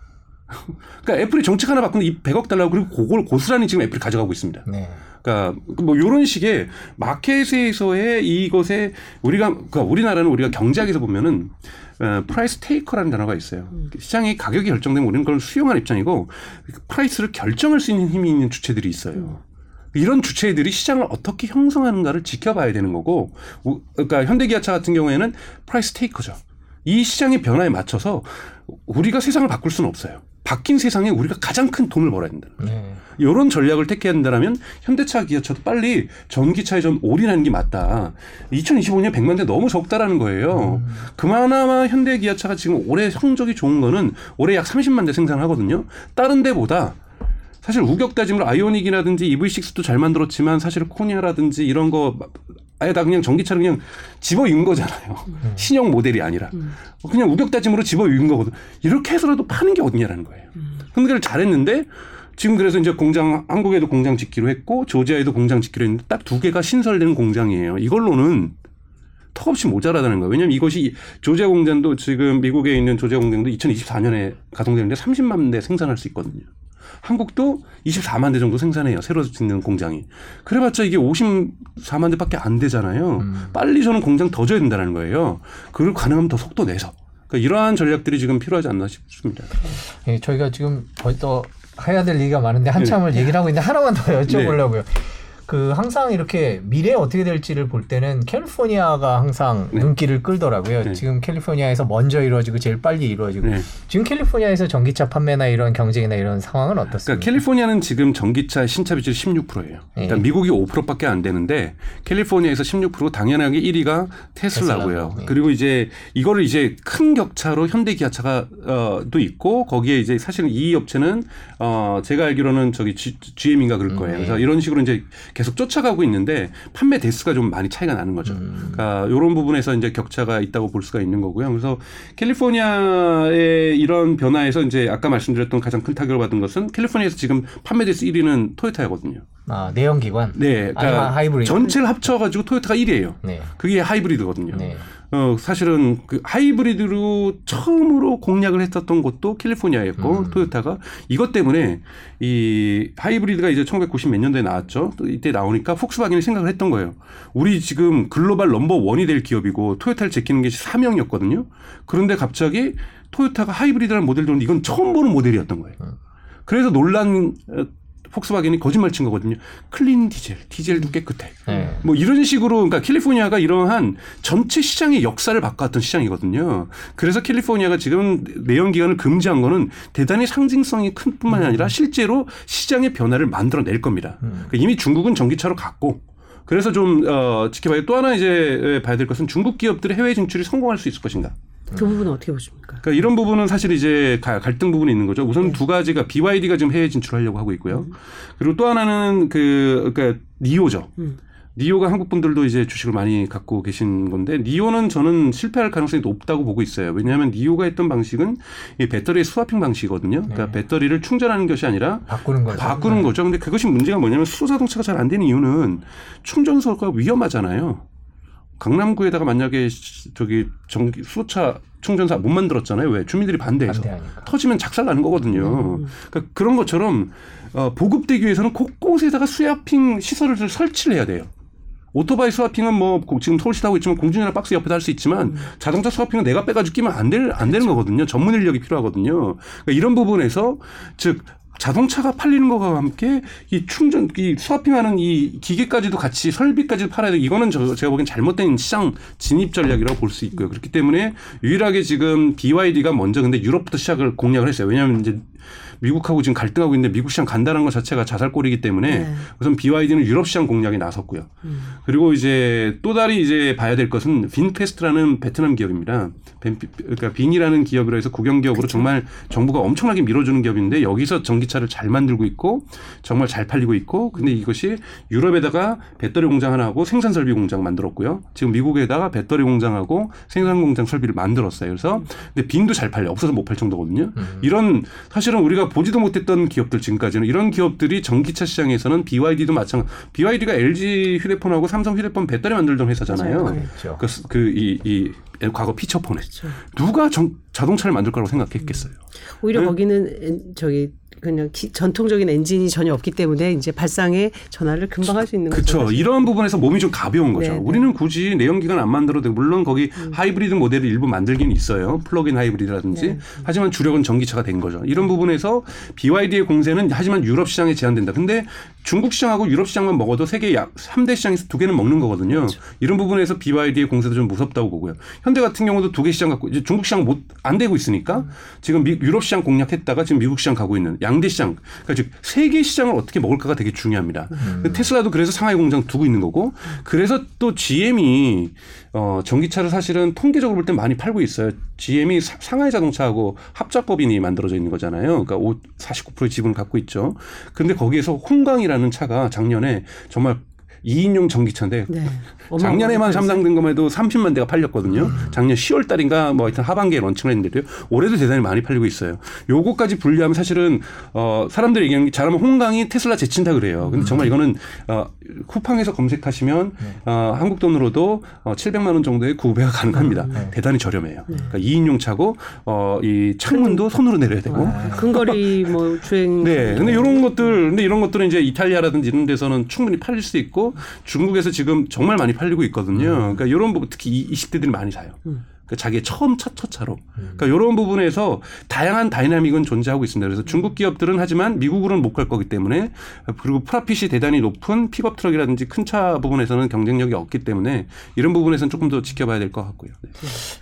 그러니까 애플이 정책 하나 바꾸는 이 100억 달러 그리고 그걸 고스란히 지금 애플이 가져가고 있습니다. 네. 그러니까 뭐 이런 식의 마켓에서의 이것에 우리가 그러니까 우리나라는 우리가 경제학에서 보면은 어, price taker라는 단어가 있어요. 시장의 가격이 결정되면 우리는 그걸 수용하는 입장이고 price를 결정할 수 있는 힘이 있는 주체들이 있어요. 이런 주체들이 시장을 어떻게 형성하는가를 지켜봐야 되는 거고, 우- 그러니까 현대기아차 같은 경우에는 price taker죠. 이 시장의 변화에 맞춰서 우리가 세상을 바꿀 수는 없어요. 바뀐 세상에 우리가 가장 큰 돈을 벌어야 된다. 네. 이런 전략을 택해야 된다면 현대차 기아차도 빨리 전기차에 좀 올인하는 게 맞다. 2025년 100만 대 너무 적다라는 거예요. 그나마 현대 기아차가 지금 올해 성적이 좋은 거는 올해 약 30만 대 생산하거든요. 다른 데보다 사실 우격 따짐으로 아이오닉이라든지 EV6도 잘 만들었지만 사실 코니아라든지 이런 거 아예 다 그냥 전기차를 그냥 집어 입은 거잖아요. 신형 모델이 아니라 그냥 우격 따짐으로 집어 입은 거거든. 이렇게 해서라도 파는 게 어디냐라는 거예요. 근데 그걸 잘했는데 지금 그래서 이제 공장 한국에도 공장 짓기로 했고 조지아에도 공장 짓기로 했는데 딱 두 개가 신설되는 공장이에요. 이걸로는 턱없이 모자라다는 거예요. 왜냐하면 이것이 조지아 공장도 지금 미국에 있는 조지아 공장도 2024년에 가동되는데 30만 대 생산할 수 있거든요. 한국도 24만 대 정도 생산해요. 새로 짓는 공장이. 그래봤자 이게 54만 대밖에 안 되잖아요. 음. 빨리 저는 공장 더 줘야 된다는 거예요. 그리고 가능하면 더 속도 내서. 그러니까 이러한 전략들이 지금 필요하지 않나 싶습니다. 예, 저희가 지금 벌써 해야 될 얘기가 많은데 한참을 얘기를 하고 있는데 하나만 더 여쭤보려고요. 그 항상 이렇게 미래 어떻게 될지를 볼 때는 캘리포니아가 항상 네. 눈길을 끌더라고요. 네. 지금 캘리포니아에서 먼저 이루어지고 제일 빨리 이루어지고 네. 지금 캘리포니아에서 전기차 판매나 이런 경쟁이나 이런 상황은 어떻습니까? 그러니까 캘리포니아는 지금 전기차 신차 비율이 16%예요. 그러니까 예. 미국이 5%밖에 안 되는데 캘리포니아에서 16% 당연하게 1위가 테슬라고요. 테슬라고, 예. 그리고 이제 이거를 이제 큰 격차로 현대 기아차가 어또 있고 거기에 이제 사실은 이 업체는 어 제가 알기로는 저기 G, GM인가 그럴 거예요. 음, 예. 그래서 이런 식으로 이제 계속 쫓아가고 있는데 판매 대수가 좀 많이 차이가 나는 거죠. 음. 그러니까 이런 부분에서 이제 격차가 있다고 볼 수가 있는 거고요. 그래서 캘리포니아의 이런 변화에서 이제 아까 말씀드렸던 가장 큰 타격을 받은 것은 캘리포니아에서 지금 판매 대수 1위는 토요타거든요. 아 내연 기관. 네, 아니면 하이브리드. 전체를 합쳐가지고 토요타가 1위예요. 네. 그게 하이브리드거든요. 네. 어, 사실은 그 하이브리드로 처음으로 공략을 했었던 곳도 캘리포니아였고 음. 토요타가 이것 때문에 이 하이브리드가 이제 1990 몇 년도에 나왔죠. 또 이때 나오니까 폭스바겐이 생각을 했던 거예요. 우리 지금 global number one이 될 기업이고 토요타를 제끼는 게 사명이었거든요. 그런데 갑자기 토요타가 하이브리드라는 모델을 이건 처음 보는 모델이었던 거예요. 음. 그래서 어, 폭스바겐이 거짓말 친 거거든요. clean diesel, 디젤도 깨끗해. 네. 뭐 이런 식으로 그러니까 캘리포니아가 이러한 전체 시장의 역사를 바꿔왔던 시장이거든요. 그래서 캘리포니아가 지금 내연 기관을 금지한 거는 대단히 상징성이 큰 뿐만이 아니라 실제로 시장의 변화를 만들어낼 겁니다. 음. 그러니까 이미 중국은 전기차로 갔고 그래서 좀 어, 지켜봐야 또 하나 이제 봐야 될 것은 중국 기업들의 해외 진출이 성공할 수 있을 것인가. 그 부분은 어떻게 보십니까? 그러니까 이런 부분은 사실 이제 가- 갈등 부분이 있는 거죠. 우선 네. 두 가지가 BYD가 지금 해외 진출하려고 하고 있고요. 음. 그리고 또 하나는 그 그러니까 니오죠. 음. 니오가 한국 분들도 이제 주식을 많이 갖고 계신 건데 니오는 저는 실패할 가능성이 높다고 보고 있어요. 왜냐하면 니오가 했던 방식은 이 배터리 swapping 방식이거든요. 그러니까 네. 배터리를 충전하는 것이 아니라 바꾸는 거죠. 바꾸는 네. 거죠. 근데 그것이 문제가 뭐냐면 수소 자동차가 잘 안 되는 이유는 충전소가 위험하잖아요. 강남구에다가 만약에 시- 저기 전기 수소차 충전소 못 만들었잖아요. 왜? 주민들이 반대해서. 반대하니까. 터지면 작살 나는 거거든요. 음. 그러니까 그런 것처럼 어, 보급되기 위해서는 곳곳에다가 swapping 시설을 설치를 해야 돼요. 오토바이 swapping은 뭐 고- 지금 서울시 하고 있지만 공중전화 박스 옆에도 할수 있지만 자동차 swapping은 내가 빼가지고 끼면 안, 될, 안 되는 거거든요. 전문 인력이 필요하거든요. 그러니까 이런 부분에서 즉 자동차가 팔리는 것과 함께 이 충전, 이 스와핑하는 이 기계까지도 같이 설비까지 팔아야 돼. 이거는 저, 제가 보기엔 잘못된 시장 진입 전략이라고 볼 수 있고요. 그렇기 때문에 유일하게 지금 BYD가 먼저 근데 유럽부터 시작을 공략을 했어요. 왜냐하면 이제 미국하고 지금 갈등하고 있는데 미국 시장 간다는 것 자체가 자살골이기 때문에 네. 우선 BYD는 유럽 시장 공략에 나섰고요. 음. 그리고 이제 또 다리 이제 봐야 될 것은 빈페스트라는 베트남 기업입니다. 빈- 그러니까 빈이라는 기업으로 해서 국영 기업으로 정말 정부가 엄청나게 밀어주는 기업인데 여기서 전기차를 잘 만들고 있고 정말 잘 팔리고 있고 근데 이것이 유럽에다가 배터리 공장 하나 하고 생산 설비 공장 만들었고요. 지금 미국에다가 배터리 공장하고 생산 공장 설비를 만들었어요. 그래서 근데 빈도 잘 팔려 없어서 못 팔 정도거든요. 음. 이런 사실은 우리가 보지도 못했던 기업들 지금까지는 이런 기업들이 전기차 시장에서는 BYD도 마찬가지. BYD가 LG 휴대폰하고 삼성 휴대폰 배터리 만들던 회사잖아요. 맞아요. 그렇죠. 그이 이 과거 피처폰에 그렇죠. 누가 정- 자동차를 만들 거라고 생각했겠어요. 오히려 네. 거기는 엔- 저기 그냥 기- 전통적인 엔진이 전혀 없기 때문에 이제 발상의 전환을 금방 할 수 있는 거죠. 그렇죠. 이런 부분에서 몸이 좀 가벼운 거죠. 네, 네. 우리는 굳이 내연기관 안 만들어도 되고 물론 거기 하이브리드 모델을 일부 만들긴 있어요. plug-in hybrid라든지. 네. 하지만 주력은 전기차가 된 거죠. 이런 부분에서 BYD의 공세는 하지만 유럽 시장에 제한된다. 근데 중국 시장하고 유럽 시장만 먹어도 세계 약 3대 시장에서 두 개는 먹는 거거든요. 그렇죠. 이런 부분에서 BYD의 공세도 좀 무섭다고 보고요. 현대 같은 경우도 두 개 시장 갖고 이제 중국 시장 못 안 되고 있으니까 지금 미- 유럽 시장 공략했다가 지금 미국 시장 가고 있는 양대 시장. 그러니까 즉 세계 시장을 어떻게 먹을까가 되게 중요합니다. 그 테슬라도 그래서 상하이 공장 두고 있는 거고 그래서 또 GM이 어 전기차를 사실은 통계적으로 볼 때 많이 팔고 있어요. GM이 사- 상하이 자동차하고 합작법인이 만들어져 있는 거잖아요. 그러니까 5, 49%의 지분을 갖고 있죠. 근데 거기에서 홍강이라는 차가 작년에 정말 2인용 전기차인데 네. 작년에만 상장된 것만 해도 30만 대가 팔렸거든요. 작년 10월 달인가 뭐 하여튼 하반기에 런칭을 했는데요. 올해도 대단히 많이 팔리고 있어요. 요거까지 분류하면 사실은 어 사람들이 얘기하는 게 잘하면 홍강이 테슬라 제친다 그래요. 근데 정말 이거는 어 쿠팡에서 검색하시면 어 한국 돈으로도 어 700만 원 정도의 구매가 가능합니다. 네. 대단히 저렴해요. 그러니까 2인용 차고 어이 창문도 손으로 내려야 되고 아. 근거리 뭐 주행 네. 근데 이런 것들, 근데 이런 것들은 이제 이탈리아라든지 이런 데서는 충분히 팔릴 수 있고 중국에서 지금 정말 많이 팔리고 있거든요. 그러니까 이런 부분 특히 이 20대들이 많이 사요. 음. 그러니까 자기의 처음 첫, 첫 차로. 그러니까 이런 부분에서 다양한 dynamic은 존재하고 있습니다. 그래서 중국 기업들은 하지만 미국으로는 못 갈 거기 때문에 그리고 profit이 대단히 높은 픽업 트럭이라든지 큰 차 부분에서는 경쟁력이 없기 때문에 이런 부분에서는 조금 더 지켜봐야 될 것 같고요.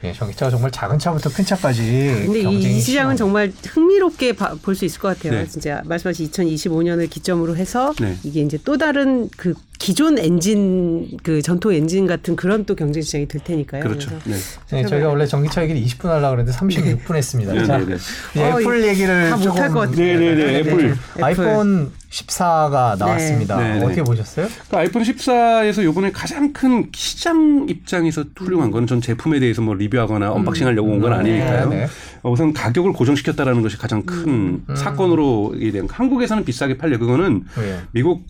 네. 예, 전기차가 정말 작은 차부터 큰 차까지 근데 이, 시장은. 정말 흥미롭게 볼 수 있을 것 같아요. 네. 진짜 말씀하신 2025년을 기점으로 해서 네. 이게 이제 또 다른 그 기존 엔진 그 전통 엔진 같은 그런 또 경쟁 시장이 될 테니까요. 그렇죠. 네. 네, 저희가 원래 전기차 얘기를 20분 하려고 그랬는데 36분 했습니다. 네, 자, 네, 네. 이제 어, 애플 얘기를 조금 것 같아요. 네, 네, 네. 애플. 아이폰 14가 나왔습니다. 네, 네. 어떻게 보셨어요? 그 아이폰 14에서 요번에 가장 큰 시장 입장에서 훌륭한 거는 전 제품에 대해서 뭐 리뷰하거나 언박싱 하려고 온 건 아니니까요. 네, 네. 어, 우선 가격을 고정시켰다라는 것이 가장 큰 사건으로 이게 된 한국에서는 비싸게 팔려 그거는 예. 미국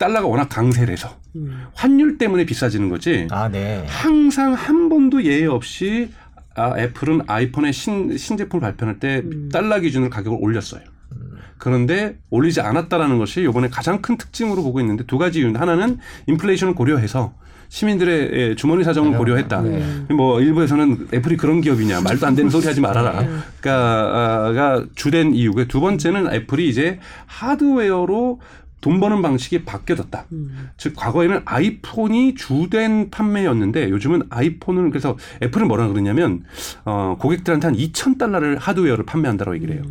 달러가 워낙 강세라서 음. 환율 때문에 비싸지는 거지. 아, 네. 항상 한 번도 예외 없이 아, 애플은 아이폰의 신, 신제품을 발표할 때 달러 기준으로 가격을 올렸어요. 그런데 올리지 않았다라는 것이 이번에 가장 큰 특징으로 보고 있는데 두 가지 이유인데 하나는 인플레이션을 고려해서 시민들의 예, 주머니 사정을 고려했다. 네. 뭐 일부에서는 애플이 그런 기업이냐 말도 안 되는 소리 하지 말아라. 그러니까가 주된 이유고 두 번째는 애플이 이제 하드웨어로 돈 버는 방식이 바뀌어졌다. 즉 과거에는 아이폰이 주된 판매였는데 요즘은 아이폰을 그래서 애플은 뭐라 그러냐면 어 고객들한테 한 2천 달러를 하드웨어를 판매한다고 얘기를 해요.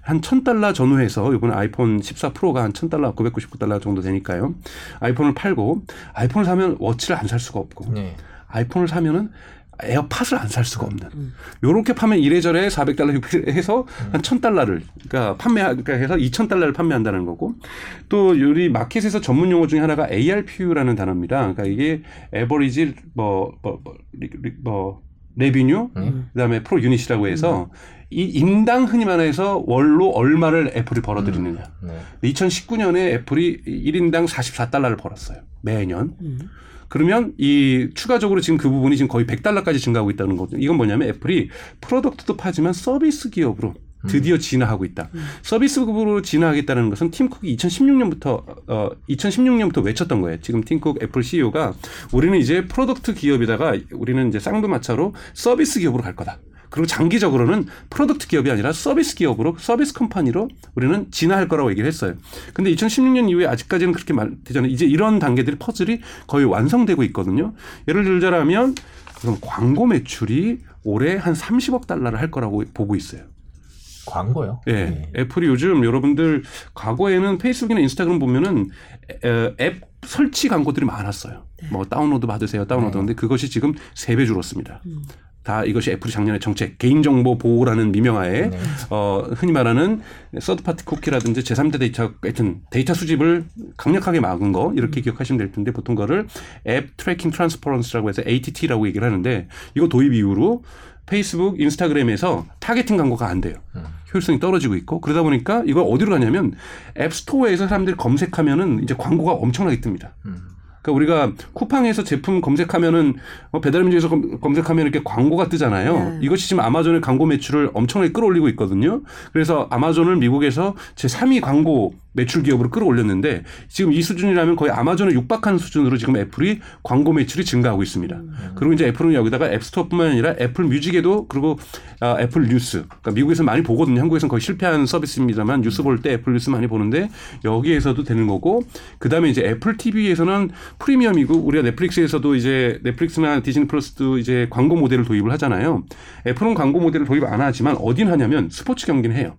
한 1,000달러 전후해서 이번에 아이폰 14 프로가 한 1,000달러, 999 달러 정도 되니까요. 아이폰을 팔고 아이폰을 사면 워치를 안 살 수가 없고 네. 아이폰을 사면은 에어팟을 안 살 수가 없는. 요렇게 파면 이래저래 400달러 600 해서 한 1000달러를 그러니까 판매 그러니까 해서 2000달러를 판매한다는 거고 또 우리 마켓에서 전문 용어 중에 하나가 ARPU라는 단어입니다. 그러니까 이게 average 뭐 뭐 뭐 뭐 revenue 그다음에 per unit이라고 해서 이 인당 흔히 말해서 월로 얼마를 애플이 벌어들이느냐. 네. 2019년에 애플이 1인당 44달러를 벌었어요. 매년. 그러면 이 추가적으로 지금 그 부분이 지금 거의 100달러까지 증가하고 있다는 거죠. 이건 뭐냐면 애플이 product도 팔지만 서비스 기업으로 드디어 진화하고 있다. 서비스 기업으로 진화하겠다는 것은 팀쿡이 2016년부터 어 2016년부터 외쳤던 거예요. 지금 팀쿡 애플 CEO가 우리는 이제 product 기업이다가 우리는 이제 쌍두마차로 서비스 기업으로 갈 거다. 그리고 장기적으로는 product 기업이 아니라 서비스 기업으로 service company로 우리는 진화할 거라고 얘기를 했어요. 근데 2016년 이후에 아직까지는 그렇게 말 되잖아요. 이제 이런 단계들이 퍼즐이 거의 완성되고 있거든요. 예를 들자면 그럼 광고 매출이 올해 한 30억 달러를 할 거라고 보고 있어요. 광고요. 예. 네. 애플이 요즘 여러분들 과거에는 페이스북이나 인스타그램 보면은 에, 앱 설치 광고들이 많았어요. 뭐 다운로드 받으세요. 다운로드. 네. 근데 그것이 지금 세 배 줄었습니다. 다 이것이 애플이 작년에 정책 개인정보 보호라는 미명하에 네. 어 흔히 말하는 third-party cookie라든지 제3대 데이터 하여튼 데이터 수집을 강력하게 막은 거 이렇게 기억하시면 될 텐데 보통 거를 App Tracking Transparency라고 해서 ATT라고 얘기를 하는데 이거 도입 이후로 페이스북, 인스타그램에서 targeting 광고가 안 돼요. 효율성이 떨어지고 있고 그러다 보니까 이걸 어디로 가냐면 앱 스토어에서 사람들이 검색하면은 이제 광고가 엄청나게 뜹니다. 그러니까 우리가 쿠팡에서 제품 검색하면은 어, 배달의민족에서 검- 검색하면 이렇게 광고가 뜨잖아요. 네. 이것이 지금 아마존의 광고 매출을 엄청나게 끌어올리고 있거든요. 그래서 아마존을 미국에서 제 3위 광고 매출 기업으로 끌어올렸는데 지금 이 수준이라면 거의 아마존을 육박하는 수준으로 지금 애플이 광고 매출이 증가하고 있습니다. 그리고 이제 애플은 여기다가 앱스토어뿐만 아니라 애플 뮤직에도 그리고 아, 애플 뉴스. 그러니까 미국에서 많이 보거든요. 한국에서는 거의 실패한 서비스입니다만 뉴스 볼 때 애플 뉴스 많이 보는데 여기에서도 되는 거고 그다음에 이제 애플 TV에서는 프리미엄이고 우리가 넷플릭스에서도 이제 넷플릭스나 디즈니 플러스도 이제 광고 모델을 도입을 하잖아요. 애플은 광고 모델을 도입 안 하지만 어디는 하냐면 스포츠 경기는 해요.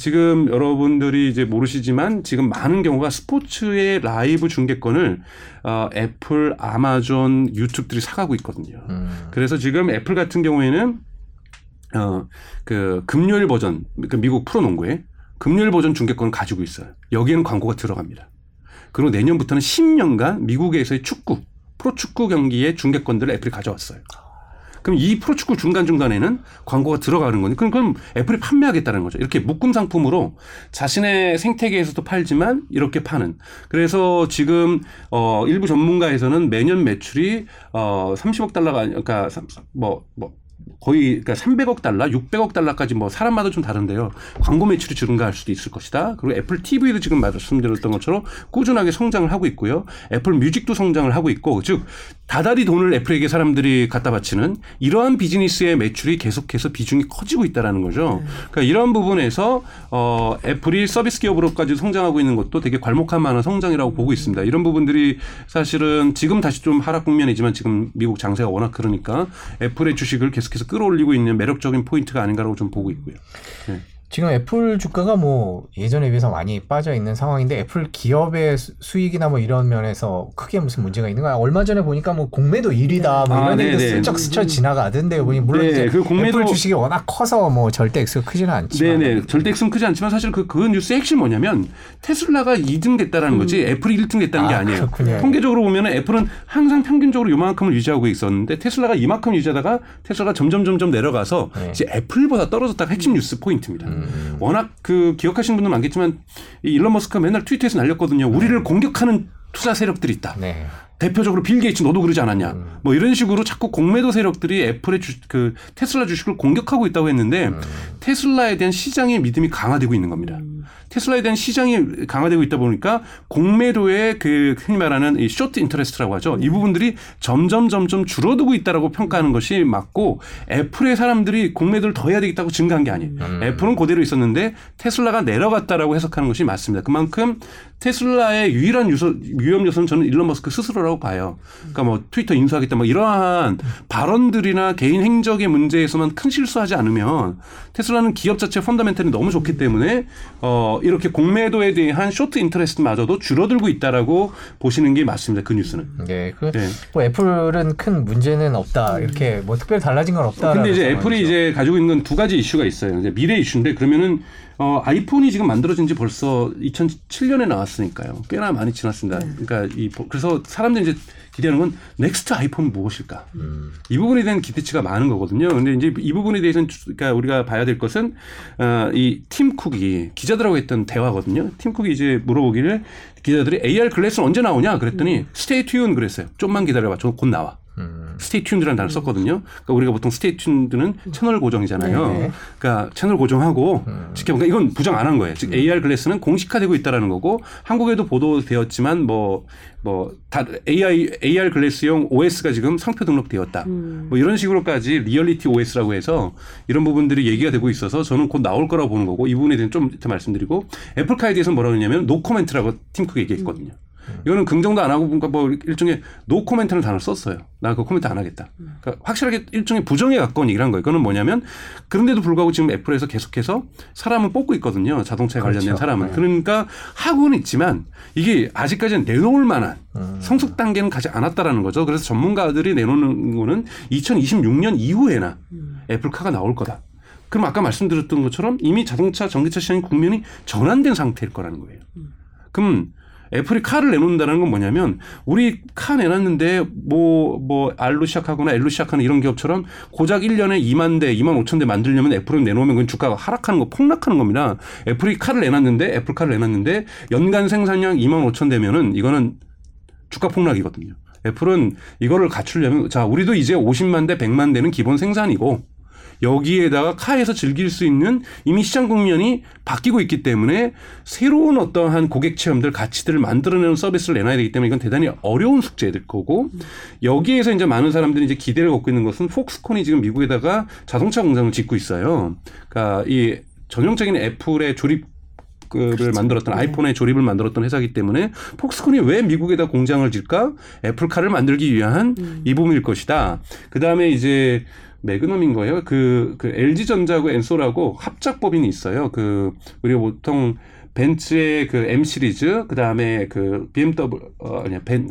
지금 여러분들이 이제 모르시지만 지금 많은 경우가 스포츠의 라이브 중계권을 어, 애플, 아마존, 유튜브들이 사가고 있거든요. 음. 그래서 지금 애플 같은 경우에는 어, 그 금요일 버전, 그 미국 프로농구의 금요일 버전 중계권을 가지고 있어요. 여기에는 광고가 들어갑니다. 그리고 내년부터는 10년간 미국에서의 축구, 프로축구 경기의 중계권들을 애플이 가져왔어요. 그럼 이 프로축구 중간 중간에는 광고가 들어가는 거니 그럼, 그럼 애플이 판매하겠다는 거죠. 이렇게 묶음 상품으로 자신의 생태계에서도 팔지만 이렇게 파는. 그래서 지금 어 일부 전문가에서는 매년 매출이 어 30억 달러가 그러니까 뭐뭐 뭐 거의 그러니까 300억 달러, 600억 달러까지 뭐 사람마다 좀 다른데요. 광고 매출이 증가할 수도 있을 것이다. 그리고 애플 TV도 지금 말씀드렸던 것처럼 꾸준하게 성장을 하고 있고요. 애플 뮤직도 성장을 하고 있고 즉 다달이 돈을 애플에게 사람들이 갖다 바치는 이러한 비즈니스의 매출이 계속해서 비중이 커지고 있다라는 거죠. 그러니까 이런 부분에서 어 애플이 서비스 기업으로까지 성장하고 있는 것도 되게 괄목할 만한 성장이라고 보고 있습니다. 이런 부분들이 사실은 지금 다시 좀 하락 국면이지만 지금 미국 장세가 워낙 그러니까 애플의 주식을 계속해서 끌어올리고 있는 매력적인 포인트가 아닌가라고 좀 보고 있고요. 네. 지금 애플 주가가 뭐 예전에 비해서 많이 빠져 있는 상황인데 애플 기업의 수- 수익이나 뭐 이런 면에서 크게 무슨 문제가 있는 거야? 얼마 전에 보니까 뭐 공매도 1위다 뭐 아, 이런 얘기도 네네. 슬쩍 스쳐 지나가던데요. 보니 물론 네, 이제 그 공매도- 애플 주식이 워낙 커서 뭐 절대 액수가 크지는 않지만 네네. 절대 액수는 크지 않지만 사실 그, 그 뉴스의 핵심 뭐냐면 테슬라가 2등 됐다라는 거지 애플이 1등 됐다는 게 아, 아니에요. 그렇군요. 통계적으로 보면 애플은 항상 평균적으로 요만큼을 유지하고 있었는데 테슬라가 이만큼 유지하다가 테슬라가 점점 점점 내려가서 네. 이제 애플보다 떨어졌다가 핵심 뉴스 포인트입니다. 워낙 그 기억하시는 분들 많겠지만 이 일론 머스크가 맨날 트위터에서 날렸거든요. 우리를 공격하는 투자 세력들이 있다. 네. 대표적으로 빌 게이츠 너도 그러지 않았냐. 음. 뭐 이런 식으로 자꾸 공매도 세력들이 애플의 주, 그 테슬라 주식을 공격하고 있다고 했는데 음. 테슬라에 대한 시장의 믿음이 강화되고 있는 겁니다. 테슬라에 대한 시장이 강화되고 있다 보니까 공매도의 그 흔히 말하는 이 short interest라고 하죠. 이 부분들이 점점 점점 줄어들고 있다라고 평가하는 것이 맞고 애플의 사람들이 공매도를 더 해야 되겠다고 증가한 게 아니에요. 애플은 그대로 있었는데 테슬라가 내려갔다라고 해석하는 것이 맞습니다. 그만큼 테슬라의 유일한 유서, 위험 요소는 저는 일론 머스크 스스로라고 봐요. 그러니까 뭐 트위터 인수하겠다 뭐 이러한 발언들이나 개인 행적의 문제에서만 큰 실수하지 않으면 테슬라는 기업 자체 펀더멘털이 너무 좋기 때문에 어 이렇게 공매도에 대한 쇼트 인터레스트마저도 줄어들고 있다라고 보시는 게 맞습니다. 그 뉴스는. 네. 그 네. 뭐 애플은 큰 문제는 없다. 이렇게 뭐 특별히 달라진 건 없다. 근데 이제 애플이 이제 가지고 있는 건 두 가지 이슈가 있어요. 이제 미래 이슈인데 그러면은 어, 아이폰이 지금 만들어진 지 벌써 2007년에 나왔으니까요. 꽤나 많이 지났습니다. 그러니까 이 그래서 사람들이 이제 기대하는 건 next 아이폰 무엇일까? 이 부분에 대한 기대치가 많은 거거든요. 근데 이제 이 부분에 대해서는 주- 그러니까 우리가 봐야 될 것은 어, 이 팀 쿡이 기자들하고 했던 대화거든요. 팀 쿡이 이제 물어보기를 기자들이 AR glass는 언제 나오냐 그랬더니 stay tuned 그랬어요. 좀만 기다려봐. 저 곧 나와. stay tuned라는 단어를 썼거든요. 그러니까 우리가 보통 stay tuned는 채널 고정이잖아요. 네. 그러니까 채널 고정하고 지켜보니까 이건 부정 안 한 거예요. 즉 AR glass는 공식화되고 있다라는 거고 한국에도 보도되었지만 뭐 뭐 다 AI AR glass용 OS가 지금 상표 등록되었다. 뭐 이런 식으로까지 reality OS라고 해서 이런 부분들이 얘기가 되고 있어서 저는 곧 나올 거라고 보는 거고 이 부분에 대해서 좀 이따 말씀드리고 애플카에 대해서는 뭐라고 했냐면 노 코멘트라고 팀쿡 얘기했거든요. 이거는 긍정도 안 하고 뭔가 뭐 일종의 노 코멘트라는 단어를 썼어요. 나 그 코멘트 안 하겠다. 그러니까 확실하게 일종의 부정에 가까운 얘기를 한 거예요. 그거는 뭐냐면 그런데도 불구하고 지금 애플에서 계속해서 사람을 뽑고 있거든요. 자동차에 관련된 그렇죠. 사람은. 네. 그러니까 하고는 있지만 이게 아직까지는 내놓을 만한 음. 성숙 단계는 가지 않았다라는 거죠. 그래서 전문가들이 내놓는 거는 2026년 이후에나 애플카가 나올 거다. 그럼 아까 말씀드렸던 것처럼 이미 자동차 전기차 시장의 국면이 전환된 상태일 거라는 거예요. 그럼 애플이 카를 내놓는다는 건 뭐냐면 우리 카 내놨는데 뭐, 뭐 R로 시작하거나 L로 시작하는 이런 기업처럼 고작 1년에 2만 대, 2만 5천 대 만들려면 애플은 내놓으면 그건 주가가 하락하는 거, 폭락하는 겁니다. 애플이 카를 내놨는데, 애플 카를 내놨는데 연간 생산량 2만 5천 대면은 이거는 주가 폭락이거든요. 애플은 이거를 갖추려면 자, 우리도 이제 50만 대, 100만 대는 기본 생산이고 여기에다가 카에서 즐길 수 있는 이미 시장 국면이 바뀌고 있기 때문에 새로운 어떠한 고객 체험들, 가치들을 만들어내는 서비스를 내놔야 되기 때문에 이건 대단히 어려운 숙제일 거고 여기에서 이제 많은 사람들이 이제 기대를 갖고 있는 것은 폭스콘이 지금 미국에다가 자동차 공장을 짓고 있어요. 그러니까 이 전형적인 애플의 조립 을 만들었던 아이폰의 조립을 만들었던 회사이기 때문에 폭스콘이 왜 미국에다 공장을 질까? 애플카를 만들기 위한 이 부분일 것이다. 그 다음에 이제 매그넘인 거예요. 그, 그 LG 전자하고 엔솔하고 합작 법인이 있어요. 그 우리가 보통 벤츠의 그 M 시리즈, 그 다음에 그 BMW 어 아니야 벤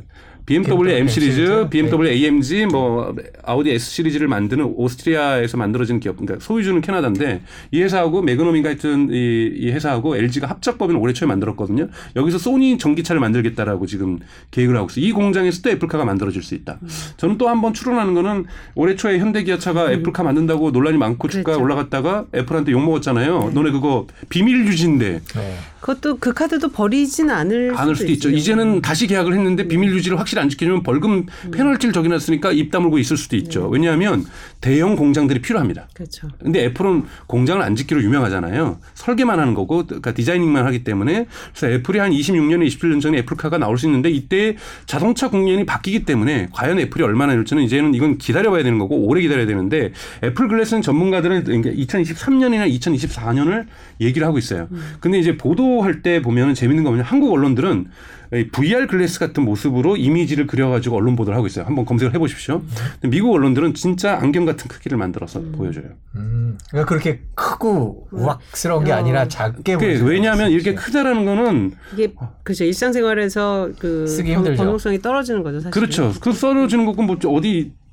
BMW M 시리즈? BMW AMG, 뭐 아우디 S 시리즈를 만드는 오스트리아에서 만들어진 기업, 그러니까 소유주는 캐나다인데 이 회사하고 매그넘인 같은 이, 이 회사하고 LG가 합작법인을 올해 초에 만들었거든요. 여기서 소니 전기차를 만들겠다라고 지금 계획을 하고 있어요. 이 공장에서 또 애플카가 만들어질 수 있다. 저는 또 한 번 추론하는 거는 올해 초에 현대기아차가 애플카 만든다고 논란이 많고 주가 그렇죠. 올라갔다가 애플한테 욕 먹었잖아요. 너네 그거 비밀 유지인데 네. 그것도 그 카드도 버리진 않을 않을 수도 있죠. 이제는 다시 계약을 했는데 비밀 유지를 확실히 안 지키면 벌금 페널티를 적어놨으니까 입 다물고 있을 수도 있죠. 왜냐하면 대형 공장들이 필요합니다. 그렇죠. 근데 애플은 공장을 안 짓기로 유명하잖아요. 설계만 하는 거고, 그러니까 디자이닝만 하기 때문에 그래서 애플이 한 26년에 27년 전에 애플카가 나올 수 있는데 이때 자동차 국면이 바뀌기 때문에 과연 애플이 얼마나 될지는 이제는 이건 기다려봐야 되는 거고 오래 기다려야 되는데 애플 글래스는 전문가들은 그러니까 2023년이나 2024년을 얘기를 하고 있어요. 근데 이제 보도할 때 보면 재밌는 거 뭐냐 한국 언론들은 이 VR 글래스 같은 모습으로 이미 이미지를 그려가지고 언론 보도를 하고 있어요. 한번 검색을 해보십시오. 근데 미국 언론들은 진짜 안경 같은 크기를 만들어서 보여줘요. 음, 그러니까 그렇게 크고 우악스러운 게 어. 아니라 작게 그게 보여줘요. 왜냐하면 이렇게 크다라는 거는 이게 그죠 일상생활에서 그 쓰기 번- 힘들죠. 번용성이 떨어지는 거죠 사실. 그렇죠. 그 썰어지는 거고 뭐 어디 음.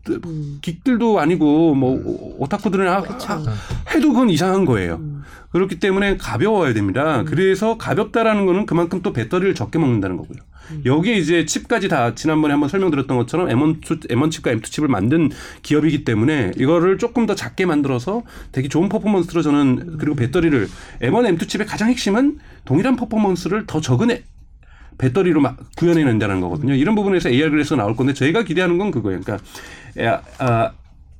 긱들도 아니고 뭐 오타쿠들은 하- 하- 해도 그건 이상한 거예요. 음. 그렇기 때문에 가벼워야 됩니다. 그래서 가볍다라는 거는 그만큼 또 배터리를 적게 먹는다는 거고요. 음. 여기에 이제 칩까지 다 지난번에 한번 설명드렸던 것처럼 M1, 칩- M1 칩과 M2 칩을 만든 기업이기 때문에 이거를 조금 더 작게 만들어서 되게 좋은 퍼포먼스로 저는 그리고 배터리를 M1, M2 칩의 가장 핵심은 동일한 퍼포먼스를 더 적은 애- 배터리로 막 구현해낸다는 거거든요. 이런 부분에서 AR glass가 나올 건데 저희가 기대하는 건 그거예요. 그러니까 에어, 아,